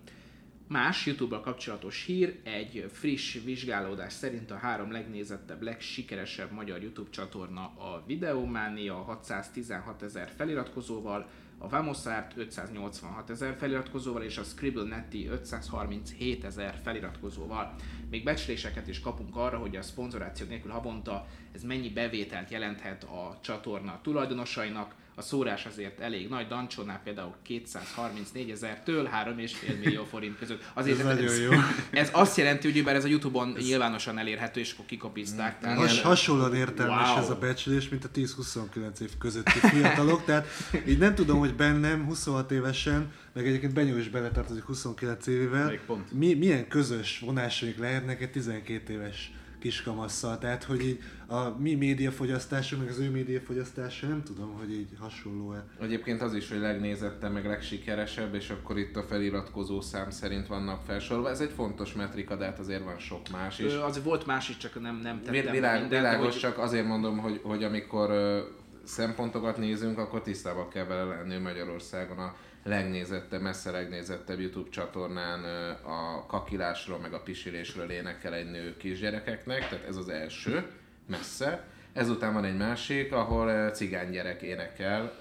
Más YouTube-bal kapcsolatos hír, egy friss vizsgálódás szerint a három legnézettebb, legsikeresebb magyar YouTube csatorna a Videomania 616 ezer feliratkozóval, a Vamosart 586 ezer feliratkozóval és a Scribble Netti 537 ezer feliratkozóval. Még becsléseket is kapunk arra, hogy a szponzoráció nélkül havonta ez mennyi bevételt jelenthet a csatorna tulajdonosainak, a szórás azért elég nagy, Dancsónál például 234 ezertől 3,5 millió forint között. Azért Ez nagyon jó. Ez azt jelenti, hogy bár ez a Youtube-on nyilvánosan elérhető, és akkor kikopizták. Tehát Has, hasonlóan értelmes Wow. ez a becslés, mint a 10-29 év közötti fiatalok, tehát így nem tudom, hogy bennem 26 évesen, meg egyébként Benyó is beletartozik 29 évével, mi, milyen közös vonásaink lehetnek egy 12 éves kiskamasszal, tehát hogy így a mi médiafogyasztásunk, meg az ő médiafogyasztása, nem tudom, hogy így hasonló-e. Egyébként az is, hogy legnézettebb, meg legsikeresebb, és akkor itt a feliratkozó szám szerint vannak felsorolva. Ez egy fontos metrika, de hát azért van sok más is. Ö, az volt más is, csak nem, nem tettem Világ, mindent, világos, hogy- csak azért mondom, hogy, hogy amikor ö, szempontokat nézünk, akkor tisztában kell vele lenni Magyarországon a legnézettebb, messze legnézettebb YouTube csatornán a kakilásról, meg a pisilésről énekel egy nő kisgyerekeknek, tehát ez az első, messze. Ezután van egy másik, ahol ö, cigány gyerek énekel,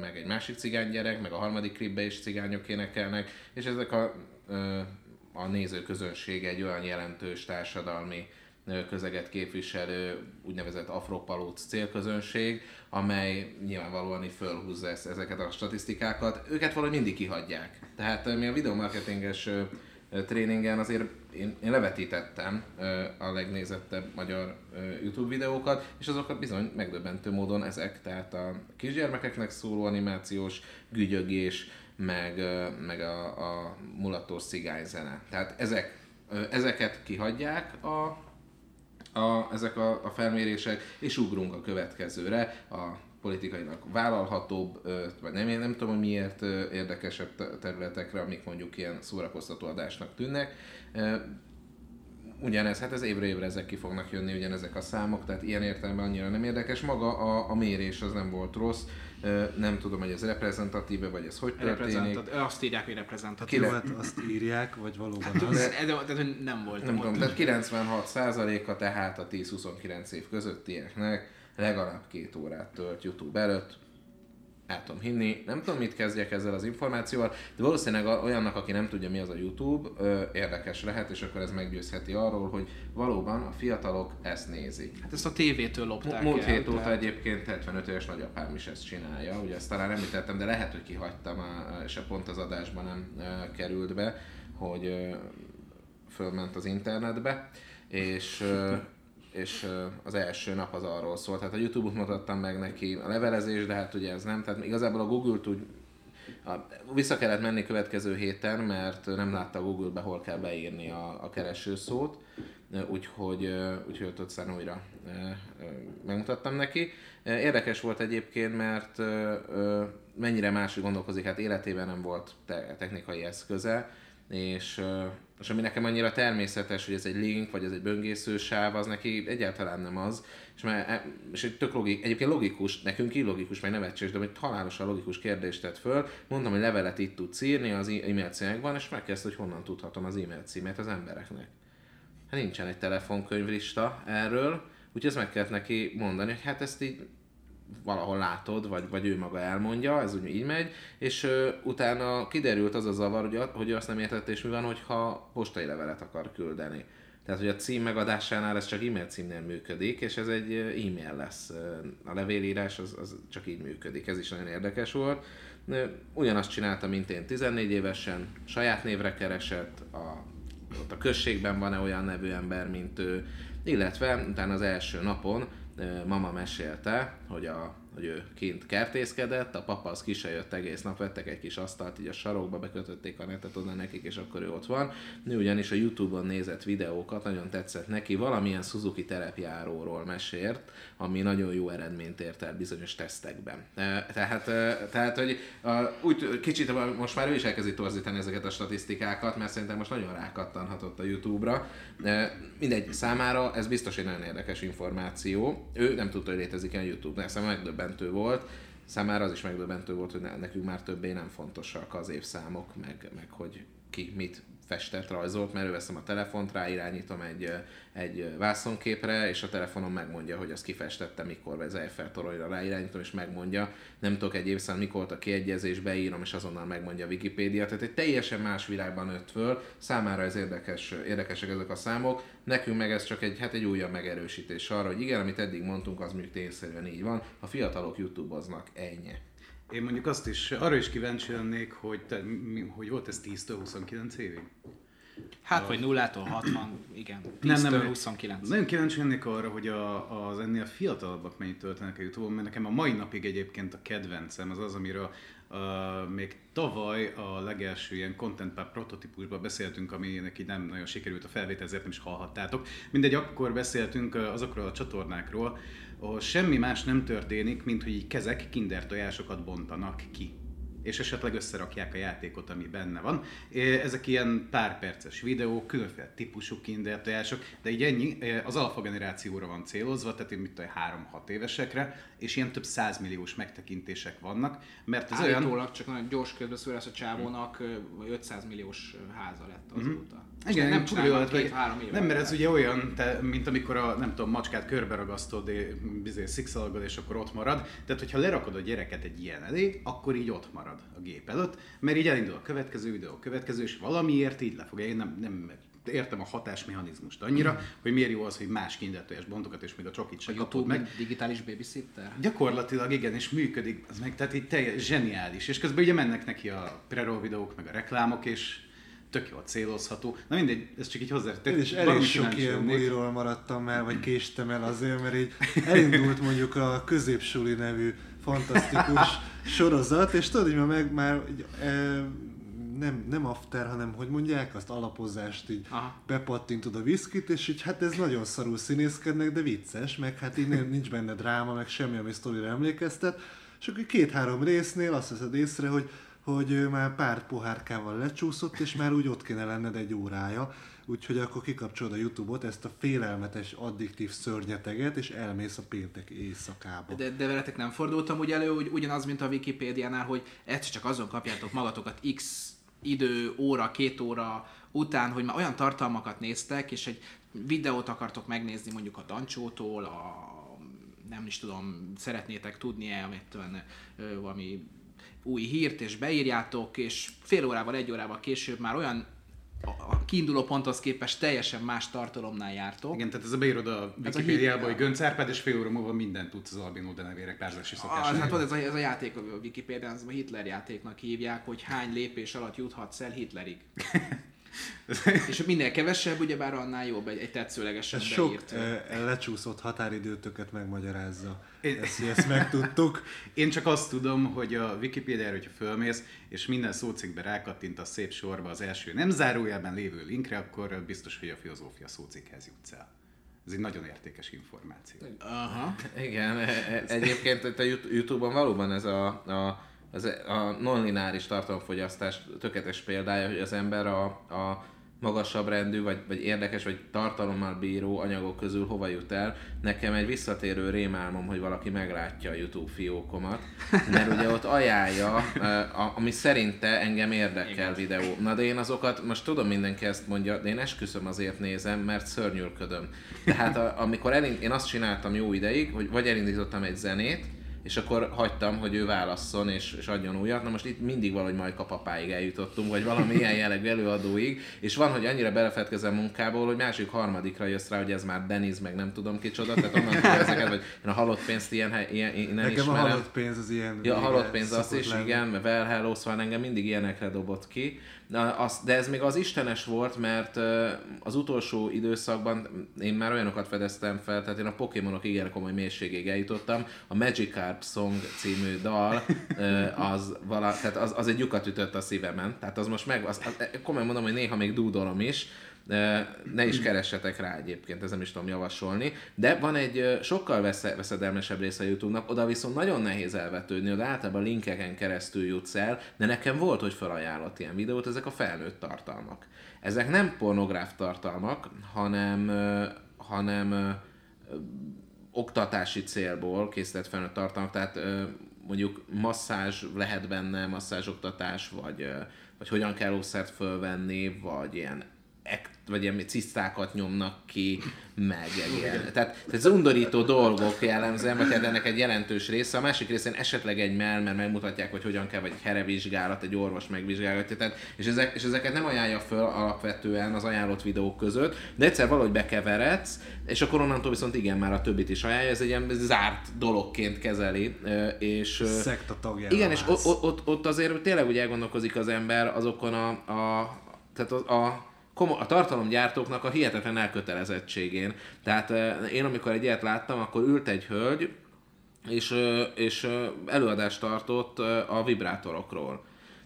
meg egy másik cigány gyerek, meg a harmadik klipbe is cigányok énekelnek, és ezek a, a nézőközönség egy olyan jelentős társadalmi közeget képviselő úgynevezett afropalóc célközönség, amely nyilvánvalóan így fölhúzza ezt, ezeket a statisztikákat. Őket valahogy mindig kihagyják. Tehát mi a videomarketinges tréningen azért én, én levetítettem a legnézettebb magyar YouTube videókat, és azokat bizony megdöbbentő módon ezek, tehát a kisgyermekeknek szóló animációs gügyögés, meg, meg a, a mulatós cigányzene. Tehát ezek, ezeket kihagyják a, a, ezek a, a felmérések, és ugrunk a következőre, a politikailag vállalhatóbb, vagy nem, én nem tudom, hogy miért érdekesebb te- területekre, amik mondjuk ilyen szórakoztató adásnak tűnnek. Ugyanez, hát ez évre évre ezek ki fognak jönni, ugyanezek a számok, tehát ilyen értelemben annyira nem érdekes. Maga a, a mérés az nem volt rossz, nem tudom, hogy ez reprezentatíve, vagy ez hogy történik. Azt írják, hogy reprezentatív. Kire- hát azt írják, vagy valóban az. de, de, de, de, nem volt. Nem tudom, tehát 96%-a tehát a 10-29 év közöttieknek legalább két órát tölt YouTube előtt. El tudom hinni, nem tudom mit kezdjek ezzel az információval, de valószínűleg olyannak, aki nem tudja mi az a YouTube, érdekes lehet, és akkor ez meggyőzheti arról, hogy valóban a fiatalok ezt nézik. Hát ezt a tévétől lopták Múlt el. hét óta tehát- egyébként 75 éves nagyapám is ezt csinálja, ugye ezt talán említettem, de lehet, hogy kihagytam, és a pont az adásban nem került be, hogy fölment az internetbe, és, és az első nap az arról szólt. Hát a Youtube-ot mutattam meg neki, a levelezés, de hát ugye ez nem, tehát igazából a Google-t úgy a, vissza kellett menni következő héten, mert nem látta Google-be, hol kell beírni a, a keresőszót, úgyhogy, úgyhogy ott aztán újra megmutattam neki. Érdekes volt egyébként, mert mennyire máshogy gondolkozik, hát életében nem volt te- technikai eszköze, és, és ami nekem annyira természetes, hogy ez egy link, vagy ez egy böngésző sáv, az neki egyáltalán nem az. És, már, és egy tök logik, egyébként logikus, nekünk illogikus, meg nevetséges, de egy halálosan logikus kérdést tett föl. Mondtam, hogy levelet itt tudsz írni, az e-mail címekben, és megkezdte, hogy honnan tudhatom az e-mail címet az embereknek. Hát nincsen egy telefonkönyvrista erről, úgyhogy ezt meg kellett neki mondani, hogy hát ezt így valahol látod, vagy, vagy ő maga elmondja, ez úgy így megy, és ö, utána kiderült az a zavar, hogy, hogy ő azt nem értette, és mi van, hogyha postai levelet akar küldeni. Tehát, hogy a cím megadásánál ez csak e-mail címnél működik, és ez egy e-mail lesz. A levélírás az, az csak így működik, ez is nagyon érdekes volt. Ugyanazt csinálta, mint én 14 évesen, saját névre keresett, a, ott a községben van-e olyan nevű ember, mint ő, illetve utána az első napon mama mesélte, hogy, a, hogy ő kint kertészkedett, a papa az ki se jött egész nap, vettek egy kis asztalt így a sarokba, bekötötték a netet oda nekik, és akkor ő ott van. Ő ugyanis a Youtube-on nézett videókat, nagyon tetszett neki, valamilyen Suzuki terepjáróról mesélt, ami nagyon jó eredményt ért el bizonyos tesztekben. E, Tehát, e, tehát hogy úgy kicsit most már ő is elkezdi torzítani ezeket a statisztikákat, mert szerintem most nagyon rákattanhatott a YouTube-ra. E, Mindegy, számára ez biztos egy nagyon érdekes információ. Ő nem tudta, hogy létezik ilyen YouTube, de szerintem megdöbbentő volt. Számára az is megdöbbentő volt, hogy ne- nekünk már többé nem fontosak az évszámok, meg, meg hogy ki mit festett, rajzolt, mert veszem a telefont, ráirányítom egy, egy vászonképre, és a telefonom megmondja, hogy azt kifestette, mikor, az Eiffel toronyra ráirányítom, és megmondja, nem tudok egy évszám, mikor volt a kiegyezés, beírom, és azonnal megmondja a Wikipédia. Tehát egy teljesen más világban nőtt föl, számára ez érdekes, érdekesek ezek a számok, nekünk meg ez csak egy, hát egy újabb megerősítés arra, hogy igen, amit eddig mondtunk, az mondjuk tényszerűen így van, a fiatalok YouTube-oznak, ennyi. Én mondjuk azt is, arra is kíváncsi lennék, hogy, te, mi, hogy volt ez 10-től 29 évig? Hát, vagy nullától 60, igen. 10 Nem, nem, től nem. 29. Nagyon kíváncsi lennék arra, hogy a, az ennél fiatalabbak mennyit töltenek a Youtube-on, mert nekem a mai napig egyébként a kedvencem az az, amiről uh, még tavaly a legelső ilyen Content Pub prototípusban beszéltünk, aminek így nem nagyon sikerült a felvétel, ezért nem is hallhattátok. Mindegy, akkor beszéltünk azokról a csatornákról, ahol semmi más nem történik, mint hogy így kezek kinder tojásokat bontanak ki és esetleg összerakják a játékot, ami benne van. Ezek ilyen pár perces videók, különféle típusú kinder tojások, de így ennyi, az alfa generációra van célozva, tehát én mit tudom, 3-6 évesekre, és ilyen több százmilliós megtekintések vannak, mert olyan... Állítólag csak nagyon gyors közbeszólás a csávónak ö, 500 milliós ö, háza lett azóta. És Igen, nem csinálnak tudom, két-három éve. Nem, mert ez ugye olyan, te, mint amikor a, nem tudom, macskát körbe ragasztod, bizony szikszalagod, és akkor ott marad. Tehát, hogyha lerakod a gyereket egy ilyen elé, akkor így ott marad a gép előtt, mert így elindul a következő videó, a következő, és valamiért így lefogja. Én nem, nem értem a hatásmechanizmust annyira, Hmm. hogy miért jó az, hogy más kindertojás bontokat, és még a csokit A se kapod meg digitális babysitter? Gyakorlatilag igen, és működik, az meg, tehát így teljes, zseniális. És közben ugye mennek neki a pre videók, meg a reklámok, és tök jól célozható. Na mindegy, ez csak így hozzá. Én is elég sok ilyen buliról maradtam el, vagy késtem el azért, mert így elindult mondjuk a Középsuli nevű fantasztikus sorozat, és tudod, hogy már meg már e, nem, nem after, hanem hogy mondják, azt alapozást így Aha. bepattintod a viszkit, és így hát ez nagyon szarul színészkednek, de vicces, meg hát így nem, nincs benne dráma, meg semmi, ami sztorira emlékeztet, és akkor két-három résznél azt veszed észre, hogy hogy már pár pohárkával lecsúszott, és már úgy ott kéne lenned egy órája, úgyhogy akkor kikapcsolod a Youtube-ot, ezt a félelmetes, addiktív szörnyeteget, és elmész a péntek éjszakába. De, de veletek nem fordultam úgy elő, hogy ugyanaz, mint a Wikipédiánál, hogy egyszer csak azon kapjátok magatokat x idő, óra, két óra után, hogy már olyan tartalmakat néztek, és egy videót akartok megnézni mondjuk a Dancsótól, a nem is tudom, szeretnétek tudni-e, amit valami új hírt, és beírjátok, és fél órával, egy órával később már olyan a kiinduló ponthoz képest teljesen más tartalomnál jártok. Igen, tehát ez a beírod a Wikipédiába, hogy Gönc Árpád, és fél óra múlva mindent tudsz az albinó denevérek párzási Az, szokásról. hát ez a, ez a játék a Wikipédián, ez a Hitler játéknak hívják, hogy hány lépés alatt juthatsz el Hitlerig. és minél kevesebb, ugyebár annál jobb, egy, egy tetszőlegesebb Ez sok beírt. e, lecsúszott határidőtöket megmagyarázza. Én- Ezt, ezt megtudtuk. Én csak azt tudom, hogy a Wikipédiára, hogyha fölmész, és minden szócikkbe rákattint a szép sorba az első nem zárójelben lévő linkre, akkor biztos, hogy a filozófia szócikkhez jutsz el. Ez egy nagyon értékes információ. Aha. Igen, e- e- egyébként itt a Yout- Youtube-on valóban ez a, a, az, a non-lineáris tartalomfogyasztás tökéletes példája, hogy az ember a, a magasabb rendű, vagy, vagy érdekes, vagy tartalommal bíró anyagok közül hova jut el. Nekem egy visszatérő rémálmom, hogy valaki meglátja a YouTube fiókomat, mert ugye ott ajánlja, a- ami szerinte engem érdekel videó. Na de én azokat, most tudom mindenki ezt mondja, de én esküszöm azért nézem, mert szörnyűködöm. Tehát a, amikor elind, én azt csináltam jó ideig, hogy vagy elindítottam egy zenét, és akkor hagytam, hogy ő válasszon és, és adjon újat. Na most itt mindig valahogy majd kapapáig eljutottunk, vagy valami ilyen jellegű előadóig, és van, hogy annyira belefetkezem munkából, hogy másik harmadikra jössz rá, hogy ez már Deniz, meg nem tudom kicsoda, tehát onnan ezeket, vagy én a halott pénzt ilyen, ilyen, ilyen nem Nekem a ismerem. halott pénz az ilyen... Ja, a halott pénz szokott is, lenni. igen, mert Well Hello, szóval engem mindig ilyenekre dobott ki. Na, az, de ez még az istenes volt, mert az utolsó időszakban én már olyanokat fedeztem fel, tehát én a Pokémonok igen komoly mélységig eljutottam. A Magikarp Song című dal, az, vala, tehát az, az egy lyukat ütött a szívemen. Tehát az most meg, az, az, komolyan mondom, hogy néha még dúdolom is, ne is keressetek rá egyébként, ez nem is tudom javasolni. De van egy sokkal vesze- veszedelmesebb része a YouTube-nak, oda viszont nagyon nehéz elvetődni, oda általában linkeken keresztül jutsz el, de nekem volt, hogy felajánlott ilyen videót, ezek a felnőtt tartalmak. Ezek nem pornográf tartalmak, hanem, hanem oktatási célból készített felnőtt tartalmak, tehát mondjuk masszázs lehet benne, masszázsoktatás, vagy, vagy hogyan kell ószert fölvenni, vagy ilyen vagy ilyen cisztákat nyomnak ki, meg ilyen. Tehát, tehát ez undorító dolgok jellemzően, vagy hát ennek egy jelentős része. A másik részén esetleg egy mell, mert megmutatják, hogy hogyan kell, vagy egy herevizsgálat, egy orvos megvizsgálgatja. Tehát, és, ezek, és ezeket nem ajánlja föl alapvetően az ajánlott videók között, de egyszer valahogy bekeveredsz, és akkor onnantól viszont igen, már a többit is ajánlja, ez egy ilyen zárt dologként kezeli, és... Szekta tagjává igen, és ott, ott, ott azért tényleg úgy elgondolkozik az ember azokon a, a tehát a, a a tartalomgyártóknak a hihetetlen elkötelezettségén. Tehát én amikor egy ilyet láttam, akkor ült egy hölgy, és, és előadást tartott a vibrátorokról.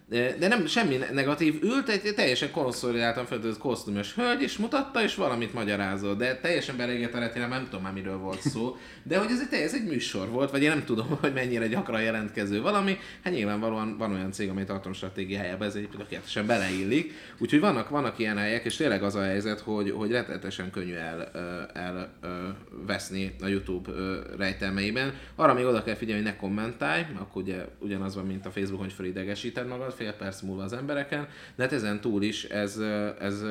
De, nem semmi negatív. Ült egy teljesen konszolidáltan feltöltött kosztümös hölgy, és mutatta, és valamit magyarázott. De teljesen belégett a retinám, nem tudom már miről volt szó. De hogy ez egy, ez egy műsor volt, vagy én nem tudom, hogy mennyire gyakran jelentkező valami. Hát nyilvánvalóan van olyan cég, amely tartalomstratégiájába ez egy tökéletesen beleillik. Úgyhogy vannak, vannak ilyen helyek, és tényleg az a helyzet, hogy, hogy rettenetesen könnyű el, el, el veszni a YouTube rejtelmeiben. Arra még oda kell figyelni, hogy ne kommentálj, akkor ugye ugyanaz van, mint a Facebookon, hogy felidegesíted magad, fél perc múlva az embereken, de hát ezen túl is ez, ez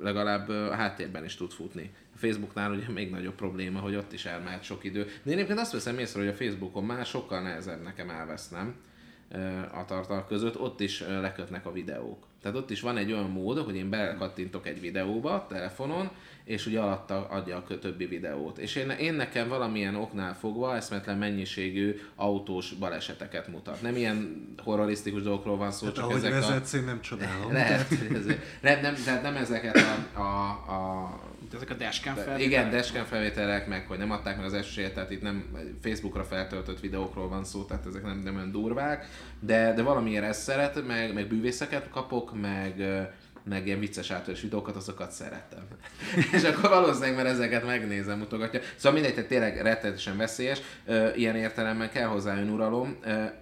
legalább a háttérben is tud futni. A Facebooknál ugye még nagyobb probléma, hogy ott is elmehet sok idő. De én egyébként azt veszem észre, hogy a Facebookon már sokkal nehezebb nekem elvesznem a tartalmak között, ott is lekötnek a videók. Tehát ott is van egy olyan mód, hogy én bekattintok egy videóba telefonon, és ugye alatta adja a többi videót. És én, én nekem valamilyen oknál fogva eszmetlen mennyiségű autós baleseteket mutat. Nem ilyen horrorisztikus dolgokról van szó, hát csak ahogy ezek vezetsz, a... én nem csodálom. Lehet, ez, nem, nem, tehát nem ezeket a, a, a ezek a dashcam felvételek? Igen, dashcam felvételek, meg hogy nem adták meg az esélyt, tehát itt nem Facebookra feltöltött videókról van szó, tehát ezek nem, nem olyan durvák, de, de valamiért ezt szeret, meg, meg bűvészeket kapok, meg, meg ilyen vicces általános videókat, azokat szeretem. és akkor valószínűleg, mert ezeket megnézem, mutogatja. Szóval mindegy, tehát tényleg rettenetesen veszélyes. Ilyen értelemben kell hozzá önuralom. E,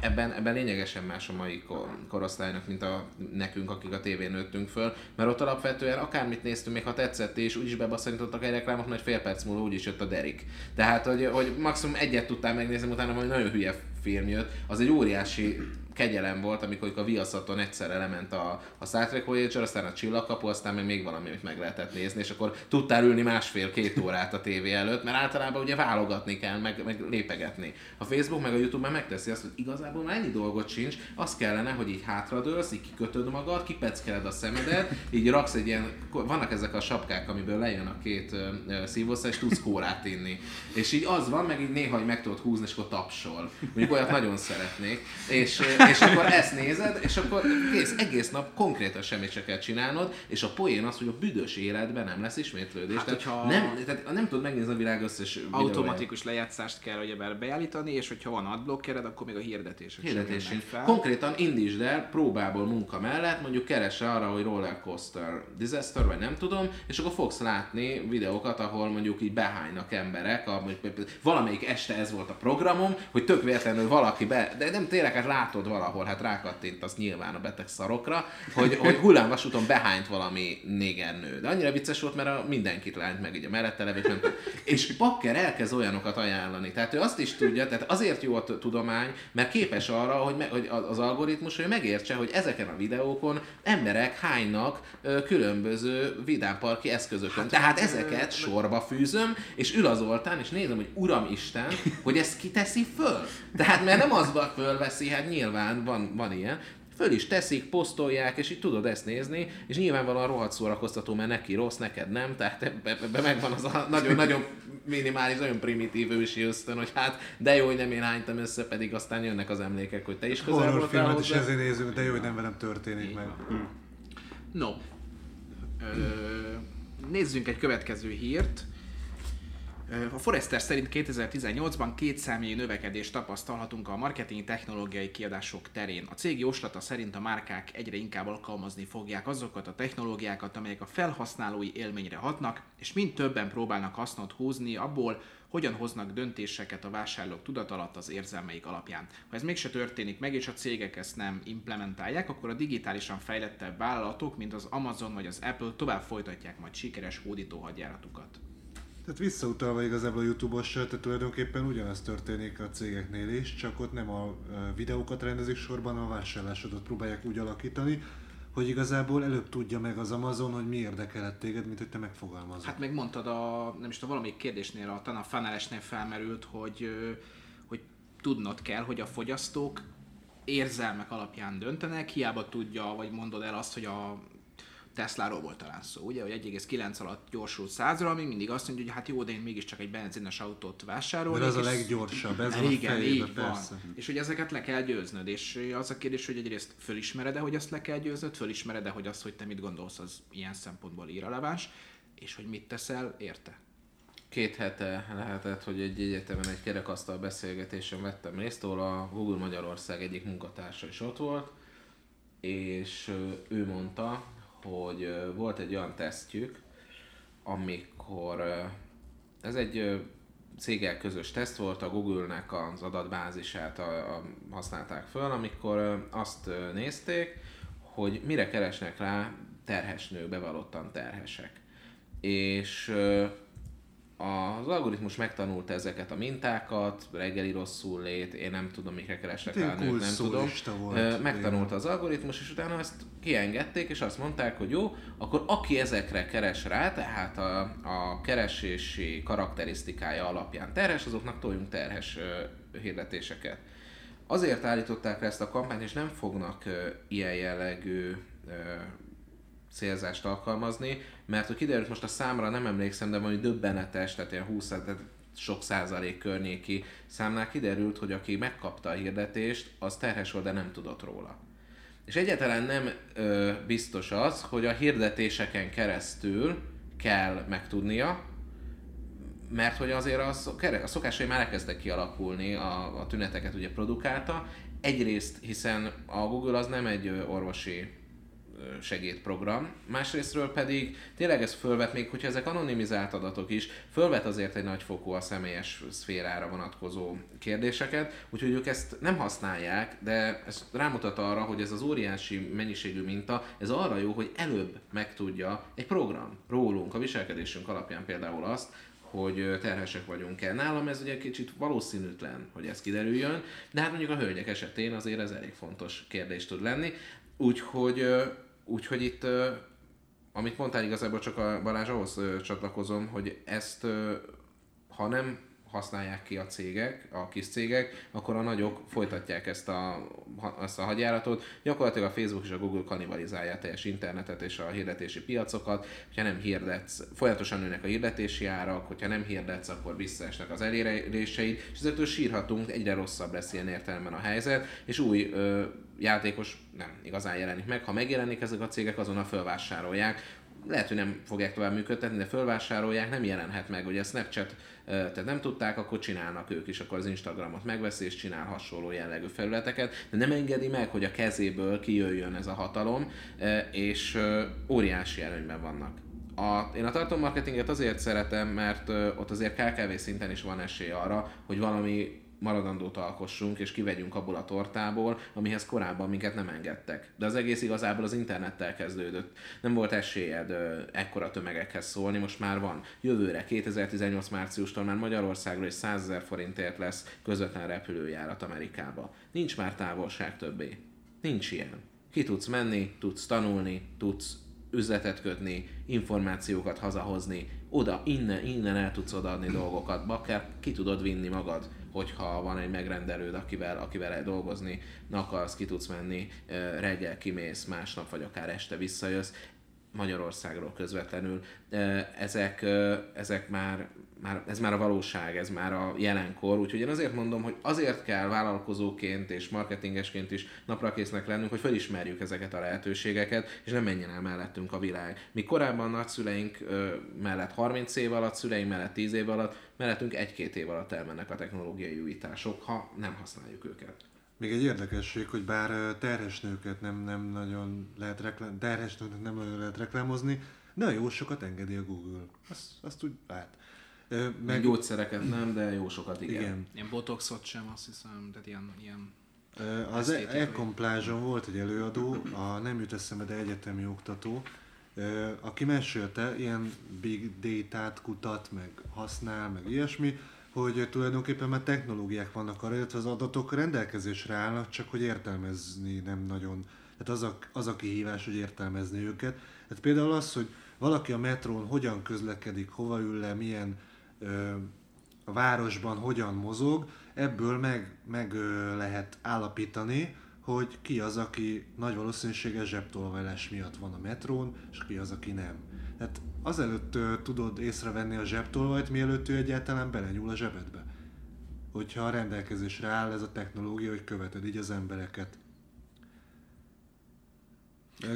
ebben, ebben lényegesen más a mai korosztálynak, mint a nekünk, akik a tévén nőttünk föl, mert ott alapvetően akármit néztünk, még ha tetszett, és úgyis bebaszorítottak egy reklámot, hogy fél perc múlva úgyis jött a Derek. Tehát, hogy, hogy maximum egyet tudtál megnézni, utána hogy nagyon hülye film jött, az egy óriási kegyelem volt, amikor a Viaszaton egyszer element a, a Star Trek Voyager, aztán a Csillagkapu, aztán még, még valami, amit meg lehetett nézni, és akkor tudtál ülni másfél-két órát a tévé előtt, mert általában ugye válogatni kell, meg, meg lépegetni. A Facebook meg a YouTube már megteszi azt, hogy igazából már ennyi dolgot sincs, az kellene, hogy így hátradőlsz, így kikötöd magad, kipeckeled a szemedet, így raksz egy ilyen, vannak ezek a sapkák, amiből lejön a két szívószer, és tudsz kórát inni. És így az van, meg így néha, hogy meg tudod húzni, és akkor tapsol. Mondjuk olyat nagyon szeretnék. És, és akkor ezt nézed, és akkor kész, egész nap konkrétan semmit se kell csinálnod, és a poén az, hogy a büdös életben nem lesz ismétlődés. Hát, tehát, hogyha nem, tehát nem tudod megnézni a világ összes Automatikus lejátszást kell ugye beállítani, és hogyha van adblockered, akkor még a hirdetések Hirdetés sem fel. Konkrétan indítsd el próbából munka mellett, mondjuk keresse arra, hogy roller coaster disaster, vagy nem tudom, és akkor fogsz látni videókat, ahol mondjuk így behánynak emberek, a, valamelyik este ez volt a programom, hogy tök véletlenül valaki be, de nem tényleg, hát látod valahol, hát rákattint az nyilván a beteg szarokra, hogy, hogy hullámvasúton behányt valami négernő. De annyira vicces volt, mert a mindenkit lányt meg így a mellette nem És Bakker elkezd olyanokat ajánlani. Tehát ő azt is tudja, tehát azért jó a tudomány, mert képes arra, hogy, me, hogy az algoritmus, hogy megértse, hogy ezeken a videókon emberek hánynak különböző vidámparki eszközökön. Hát, tehát ezeket sorba fűzöm, és ül az oltán, és nézem, hogy Uram Isten, hogy ezt kiteszi föl. Tehát mert nem az fölveszi, hát nyilván van, van ilyen, föl is teszik, posztolják, és így tudod ezt nézni, és nyilvánvalóan rohadt szórakoztató, mert neki rossz, neked nem, tehát ebbe, ebbe megvan az a nagyon-nagyon minimális, nagyon primitív ősi ösztön, hogy hát de jó, hogy nem én hánytam össze, pedig aztán jönnek az emlékek, hogy te is közel voltál filmet is ezért nézünk, de jó, hogy nem velem történik meg. No. Ö, nézzünk egy következő hírt. A Forrester szerint 2018-ban két számjegyű növekedést tapasztalhatunk a marketing technológiai kiadások terén. A cég jóslata szerint a márkák egyre inkább alkalmazni fogják azokat a technológiákat, amelyek a felhasználói élményre hatnak, és mind többen próbálnak hasznot húzni abból, hogyan hoznak döntéseket a vásárlók tudat alatt az érzelmeik alapján. Ha ez mégse történik meg, és a cégek ezt nem implementálják, akkor a digitálisan fejlettebb vállalatok, mint az Amazon vagy az Apple tovább folytatják majd sikeres hódító hadjáratukat. Tehát visszautalva igazából a YouTube-os, tehát tulajdonképpen ugyanaz történik a cégeknél is, csak ott nem a videókat rendezik sorban, a vásárlásodat próbálják úgy alakítani, hogy igazából előbb tudja meg az Amazon, hogy mi érdekelett téged, mint hogy te megfogalmazod. Hát megmondtad a, nem is tudom, valamelyik kérdésnél, a talán a Fanelesnél felmerült, hogy, hogy tudnod kell, hogy a fogyasztók érzelmek alapján döntenek, hiába tudja, vagy mondod el azt, hogy a Tesláról volt talán szó, ugye, hogy 1,9 alatt gyorsult 100-ra, még mindig azt mondja, hogy hát jó, de én mégiscsak egy benzines autót vásárolnék. Mert az a leggyorsabb, ez a igen, fejében, így persze. van. És hogy ezeket le kell győznöd, és az a kérdés, hogy egyrészt fölismered-e, hogy azt le kell győznöd, fölismered-e, hogy az, hogy te mit gondolsz, az ilyen szempontból irreleváns, és hogy mit teszel érte. Két hete lehetett, hogy egy egyetemen egy kerekasztal beszélgetésen vettem részt, ahol a Google Magyarország egyik munkatársa is ott volt, és ő mondta, hogy volt egy olyan tesztjük, amikor ez egy céggel közös teszt volt, a Google-nek az adatbázisát a, használták föl, amikor azt nézték, hogy mire keresnek rá terhes nők, bevallottan terhesek. És az algoritmus megtanulta ezeket a mintákat, reggeli rosszul lét, én nem tudom, mikre keresek Hát rá a nem tudom. volt, Megtanulta az algoritmus, és utána ezt kiengedték, és azt mondták, hogy jó, akkor aki ezekre keres rá, tehát a, a keresési karakterisztikája alapján terhes, azoknak toljunk terhes hirdetéseket. Azért állították le ezt a kampányt, és nem fognak ilyen jellegű célzást alkalmazni, mert hogy kiderült most a számra nem emlékszem, de valami döbbenetes, tehát ilyen 20 tehát sok százalék környéki számnál kiderült, hogy aki megkapta a hirdetést, az terhes volt, de nem tudott róla. És egyáltalán nem ö, biztos az, hogy a hirdetéseken keresztül kell megtudnia, mert hogy azért a, a szokásai már elkezdtek kialakulni, a, a tüneteket ugye produkálta. Egyrészt, hiszen a Google az nem egy orvosi segédprogram, másrésztről pedig tényleg ez fölvet, még hogyha ezek anonimizált adatok is, fölvet azért egy nagyfokú a személyes szférára vonatkozó kérdéseket, úgyhogy ők ezt nem használják, de ez rámutat arra, hogy ez az óriási mennyiségű minta, ez arra jó, hogy előbb megtudja egy program rólunk, a viselkedésünk alapján például azt, hogy terhesek vagyunk-e. Nálam ez ugye kicsit valószínűtlen, hogy ez kiderüljön, de hát mondjuk a hölgyek esetén azért ez elég fontos kérdés tud lenni. Úgyhogy, úgyhogy itt, amit mondtál igazából csak a Balázs, ahhoz csatlakozom, hogy ezt, ha nem használják ki a cégek, a kis cégek, akkor a nagyok folytatják ezt a, ezt a hadjáratot. Gyakorlatilag a Facebook és a Google kanibalizálja a teljes internetet és a hirdetési piacokat. Ha nem hirdetsz, folyamatosan nőnek a hirdetési árak, hogyha nem hirdetsz, akkor visszaesnek az eléréseid, és ezzel sírhatunk, egyre rosszabb lesz ilyen értelemben a helyzet, és új ö, játékos nem igazán jelenik meg. Ha megjelenik ezek a cégek, azonnal felvásárolják, lehet, hogy nem fogják tovább működtetni, de fölvásárolják, nem jelenhet meg, hogy a Snapchat tehát nem tudták, akkor csinálnak ők is, akkor az Instagramot megveszi és csinál hasonló jellegű felületeket, de nem engedi meg, hogy a kezéből kijöjjön ez a hatalom, és óriási előnyben vannak. A, én a tartalommarketinget azért szeretem, mert ott azért KKV szinten is van esély arra, hogy valami maradandót alkossunk, és kivegyünk abból a tortából, amihez korábban minket nem engedtek. De az egész igazából az internettel kezdődött. Nem volt esélyed ö, ekkora tömegekhez szólni, most már van. Jövőre, 2018 márciustól már Magyarországról egy 100 ezer forintért lesz közvetlen repülőjárat Amerikába. Nincs már távolság többé. Nincs ilyen. Ki tudsz menni, tudsz tanulni, tudsz üzletet kötni, információkat hazahozni, oda, innen, innen el tudsz odaadni dolgokat, akár ki tudod vinni magad, hogyha van egy megrendelőd, akivel, akivel el dolgozni akarsz, ki tudsz menni, reggel kimész, másnap vagy akár este visszajössz, Magyarországról közvetlenül. Ezek, ezek már, már, ez már a valóság, ez már a jelenkor, úgyhogy én azért mondom, hogy azért kell vállalkozóként és marketingesként is naprakésznek lennünk, hogy felismerjük ezeket a lehetőségeket, és nem menjen el mellettünk a világ. Mi korábban nagyszüleink ö, mellett 30 év alatt, szüleink mellett 10 év alatt, mellettünk egy-két év alatt elmennek a technológiai újítások, ha nem használjuk őket. Még egy érdekesség, hogy bár terhes nőket nem, nem nagyon lehet reklám, terhes nőket nem nagyon lehet reklámozni, de jó sokat engedi a Google. Azt, azt úgy lehet. Ö, Meg gyógyszereket nem, de jó sokat igen. igen. Ilyen botoxot sem, azt hiszem, tehát ilyen, ilyen Ö, Az Esztétikai. Econ plázson volt egy előadó, a nem jut eszembe, de egyetemi oktató, aki mesélte, ilyen big data-t kutat, meg használ, meg ilyesmi, hogy tulajdonképpen már technológiák vannak arra, illetve az adatok rendelkezésre állnak, csak hogy értelmezni nem nagyon. Tehát az a, az a kihívás, hogy értelmezni őket. Tehát például az, hogy valaki a metrón hogyan közlekedik, hova ül le, milyen a városban hogyan mozog, ebből meg, meg lehet állapítani, hogy ki az, aki nagy valószínűséggel zsebtolvajlás miatt van a metrón, és ki az, aki nem. Tehát azelőtt tudod észrevenni a zsebtolvajt, mielőtt ő egyáltalán belenyúl a zsebedbe. Hogyha a rendelkezésre áll ez a technológia, hogy követed így az embereket.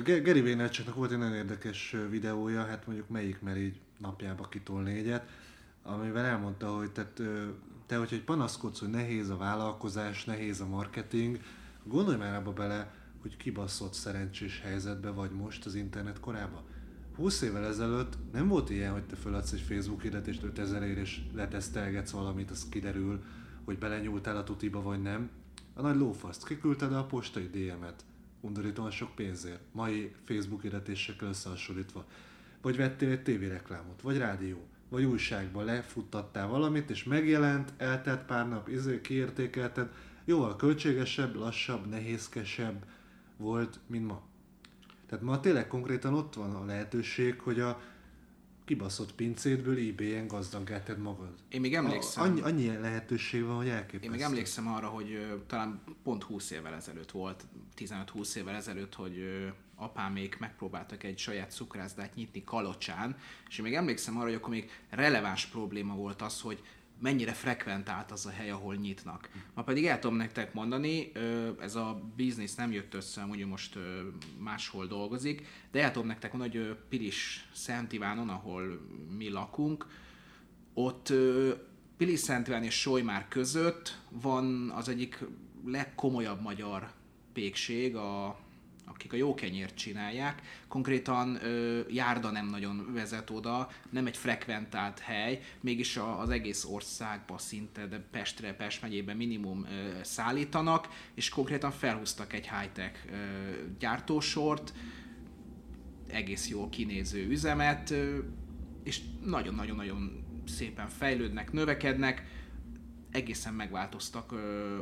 Gary Vaynerchuknak volt egy nagyon érdekes videója, hát mondjuk melyik, mert így napjába kitol négyet, amivel elmondta, hogy tehát, te, hogyha egy panaszkodsz, hogy nehéz a vállalkozás, nehéz a marketing, gondolj már abba bele, hogy kibaszott szerencsés helyzetbe vagy most az internet korában. 20 évvel ezelőtt nem volt ilyen, hogy te föladsz egy Facebook hirdetést 5000 ér és letesztelgetsz valamit, az kiderül, hogy belenyúltál a tutiba vagy nem. A nagy lófaszt, kiküldted a postai DM-et, undorítóan sok pénzért, mai Facebook hirdetésekkel összehasonlítva. Vagy vettél egy tévéreklámot, vagy rádió, vagy újságban lefuttattál valamit, és megjelent, eltelt pár nap, izé, kiértékelted, jóval költségesebb, lassabb, nehézkesebb volt, mint ma. Tehát ma tényleg konkrétan ott van a lehetőség, hogy a kibaszott pincétből eBay-en gazdaggá magad. Én még emlékszem. A, annyi, annyi lehetőség van, hogy elképesztő. Én még emlékszem arra, hogy ö, talán pont 20 évvel ezelőtt volt, 15-20 évvel ezelőtt, hogy ö, apámék megpróbáltak egy saját cukrászdát nyitni Kalocsán, és én még emlékszem arra, hogy akkor még releváns probléma volt az, hogy mennyire frekventált az a hely, ahol nyitnak. Ma pedig el tudom nektek mondani, ez a biznisz nem jött össze, ugye most máshol dolgozik, de el tudom nektek mondani, hogy Pilis Szent Ivánon, ahol mi lakunk, ott Pilis Szent Iván és Solymár között van az egyik legkomolyabb magyar pékség, a, akik a jó kenyért csinálják. Konkrétan ö, járda nem nagyon vezet oda, nem egy frekventált hely, mégis a, az egész országba szinte, de Pestre, Pest megyében minimum ö, szállítanak, és konkrétan felhúztak egy high-tech ö, gyártósort, egész jól kinéző üzemet, ö, és nagyon-nagyon-nagyon szépen fejlődnek, növekednek, egészen megváltoztak ö,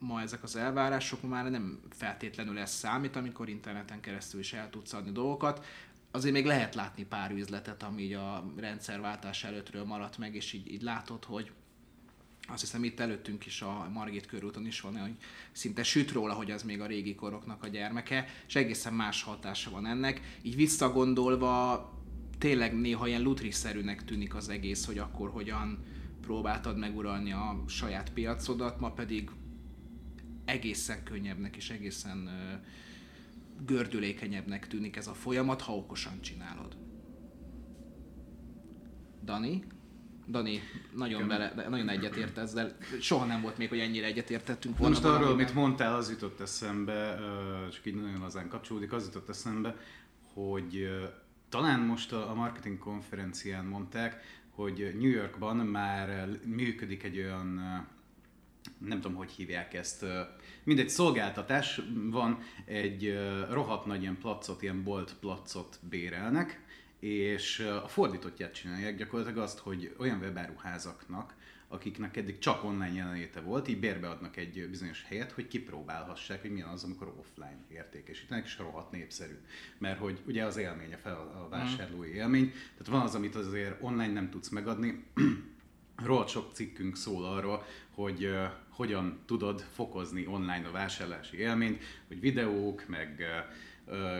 ma ezek az elvárások, már nem feltétlenül ez számít, amikor interneten keresztül is el tudsz adni dolgokat. Azért még lehet látni pár üzletet, ami így a rendszerváltás előttről maradt meg, és így, így látod, hogy azt hiszem itt előttünk is a Margit körúton is van, hogy szinte süt róla, hogy az még a régi koroknak a gyermeke, és egészen más hatása van ennek. Így visszagondolva tényleg néha ilyen lutriszerűnek tűnik az egész, hogy akkor hogyan próbáltad meguralni a saját piacodat, ma pedig egészen könnyebbnek és egészen gördülékenyebbnek tűnik ez a folyamat, ha okosan csinálod. Dani? Dani, nagyon, bele, nagyon egyetért ezzel. Soha nem volt még, hogy ennyire egyetértettünk Na volna. most arról, amit mondtál, az jutott eszembe, csak így nagyon lazán kapcsolódik, az jutott eszembe, hogy talán most a marketing konferencián mondták, hogy New Yorkban már működik egy olyan, nem tudom, hogy hívják ezt, mindegy szolgáltatás. Van, egy rohadt nagy ilyen placot, ilyen bolt placot bérelnek, és a fordítottját csinálják gyakorlatilag azt, hogy olyan webáruházaknak, akiknek eddig csak online jelenléte volt, így bérbeadnak egy bizonyos helyet, hogy kipróbálhassák, hogy milyen az, amikor offline értékesítenek, és rohadt népszerű. Mert hogy ugye az élménye fel a vásárlói élmény, tehát van az, amit azért online nem tudsz megadni, rohadt sok cikkünk szól arról, hogy uh, hogyan tudod fokozni online a vásárlási élményt, hogy videók, meg uh,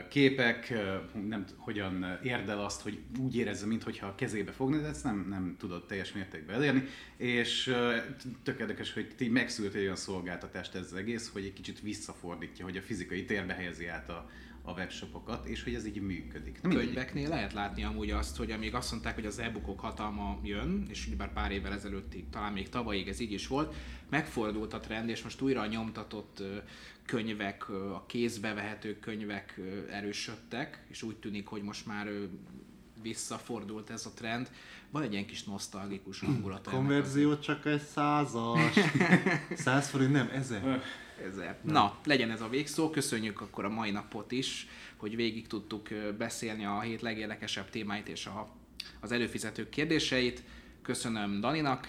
képek, nem, hogyan érd el azt, hogy úgy érezze, mintha a kezébe fognád, ezt nem, nem tudod teljes mértékben elérni, és tök érdekes, hogy ti megszült egy olyan szolgáltatást ez az egész, hogy egy kicsit visszafordítja, hogy a fizikai térbe helyezi át a, a webshopokat, és hogy ez így működik. Mindegy. könyveknél lehet látni amúgy azt, hogy amíg azt mondták, hogy az e-bookok hatalma jön, és ugyebár pár évvel ezelőttig, talán még tavalyig ez így is volt, megfordult a trend, és most újra a nyomtatott könyvek, a kézbe vehető könyvek erősödtek, és úgy tűnik, hogy most már visszafordult ez a trend. Van egy ilyen kis nosztalgikus hangulat. Konverzió csak egy százas. Száz forint, nem, ezer. Ezer. Na, legyen ez a végszó. Köszönjük akkor a mai napot is, hogy végig tudtuk beszélni a hét legérdekesebb témáit és a, az előfizetők kérdéseit. Köszönöm Daninak,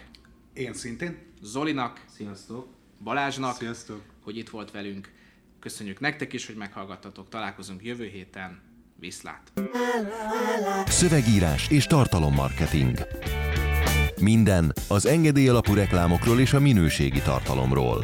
Én szintén. Zolinak, Sziasztok! Balázsnak, Sziasztok! hogy itt volt velünk. Köszönjük nektek is, hogy meghallgattatok. Találkozunk jövő héten. Viszlát! Szövegírás és tartalommarketing. Minden az engedély alapú reklámokról és a minőségi tartalomról.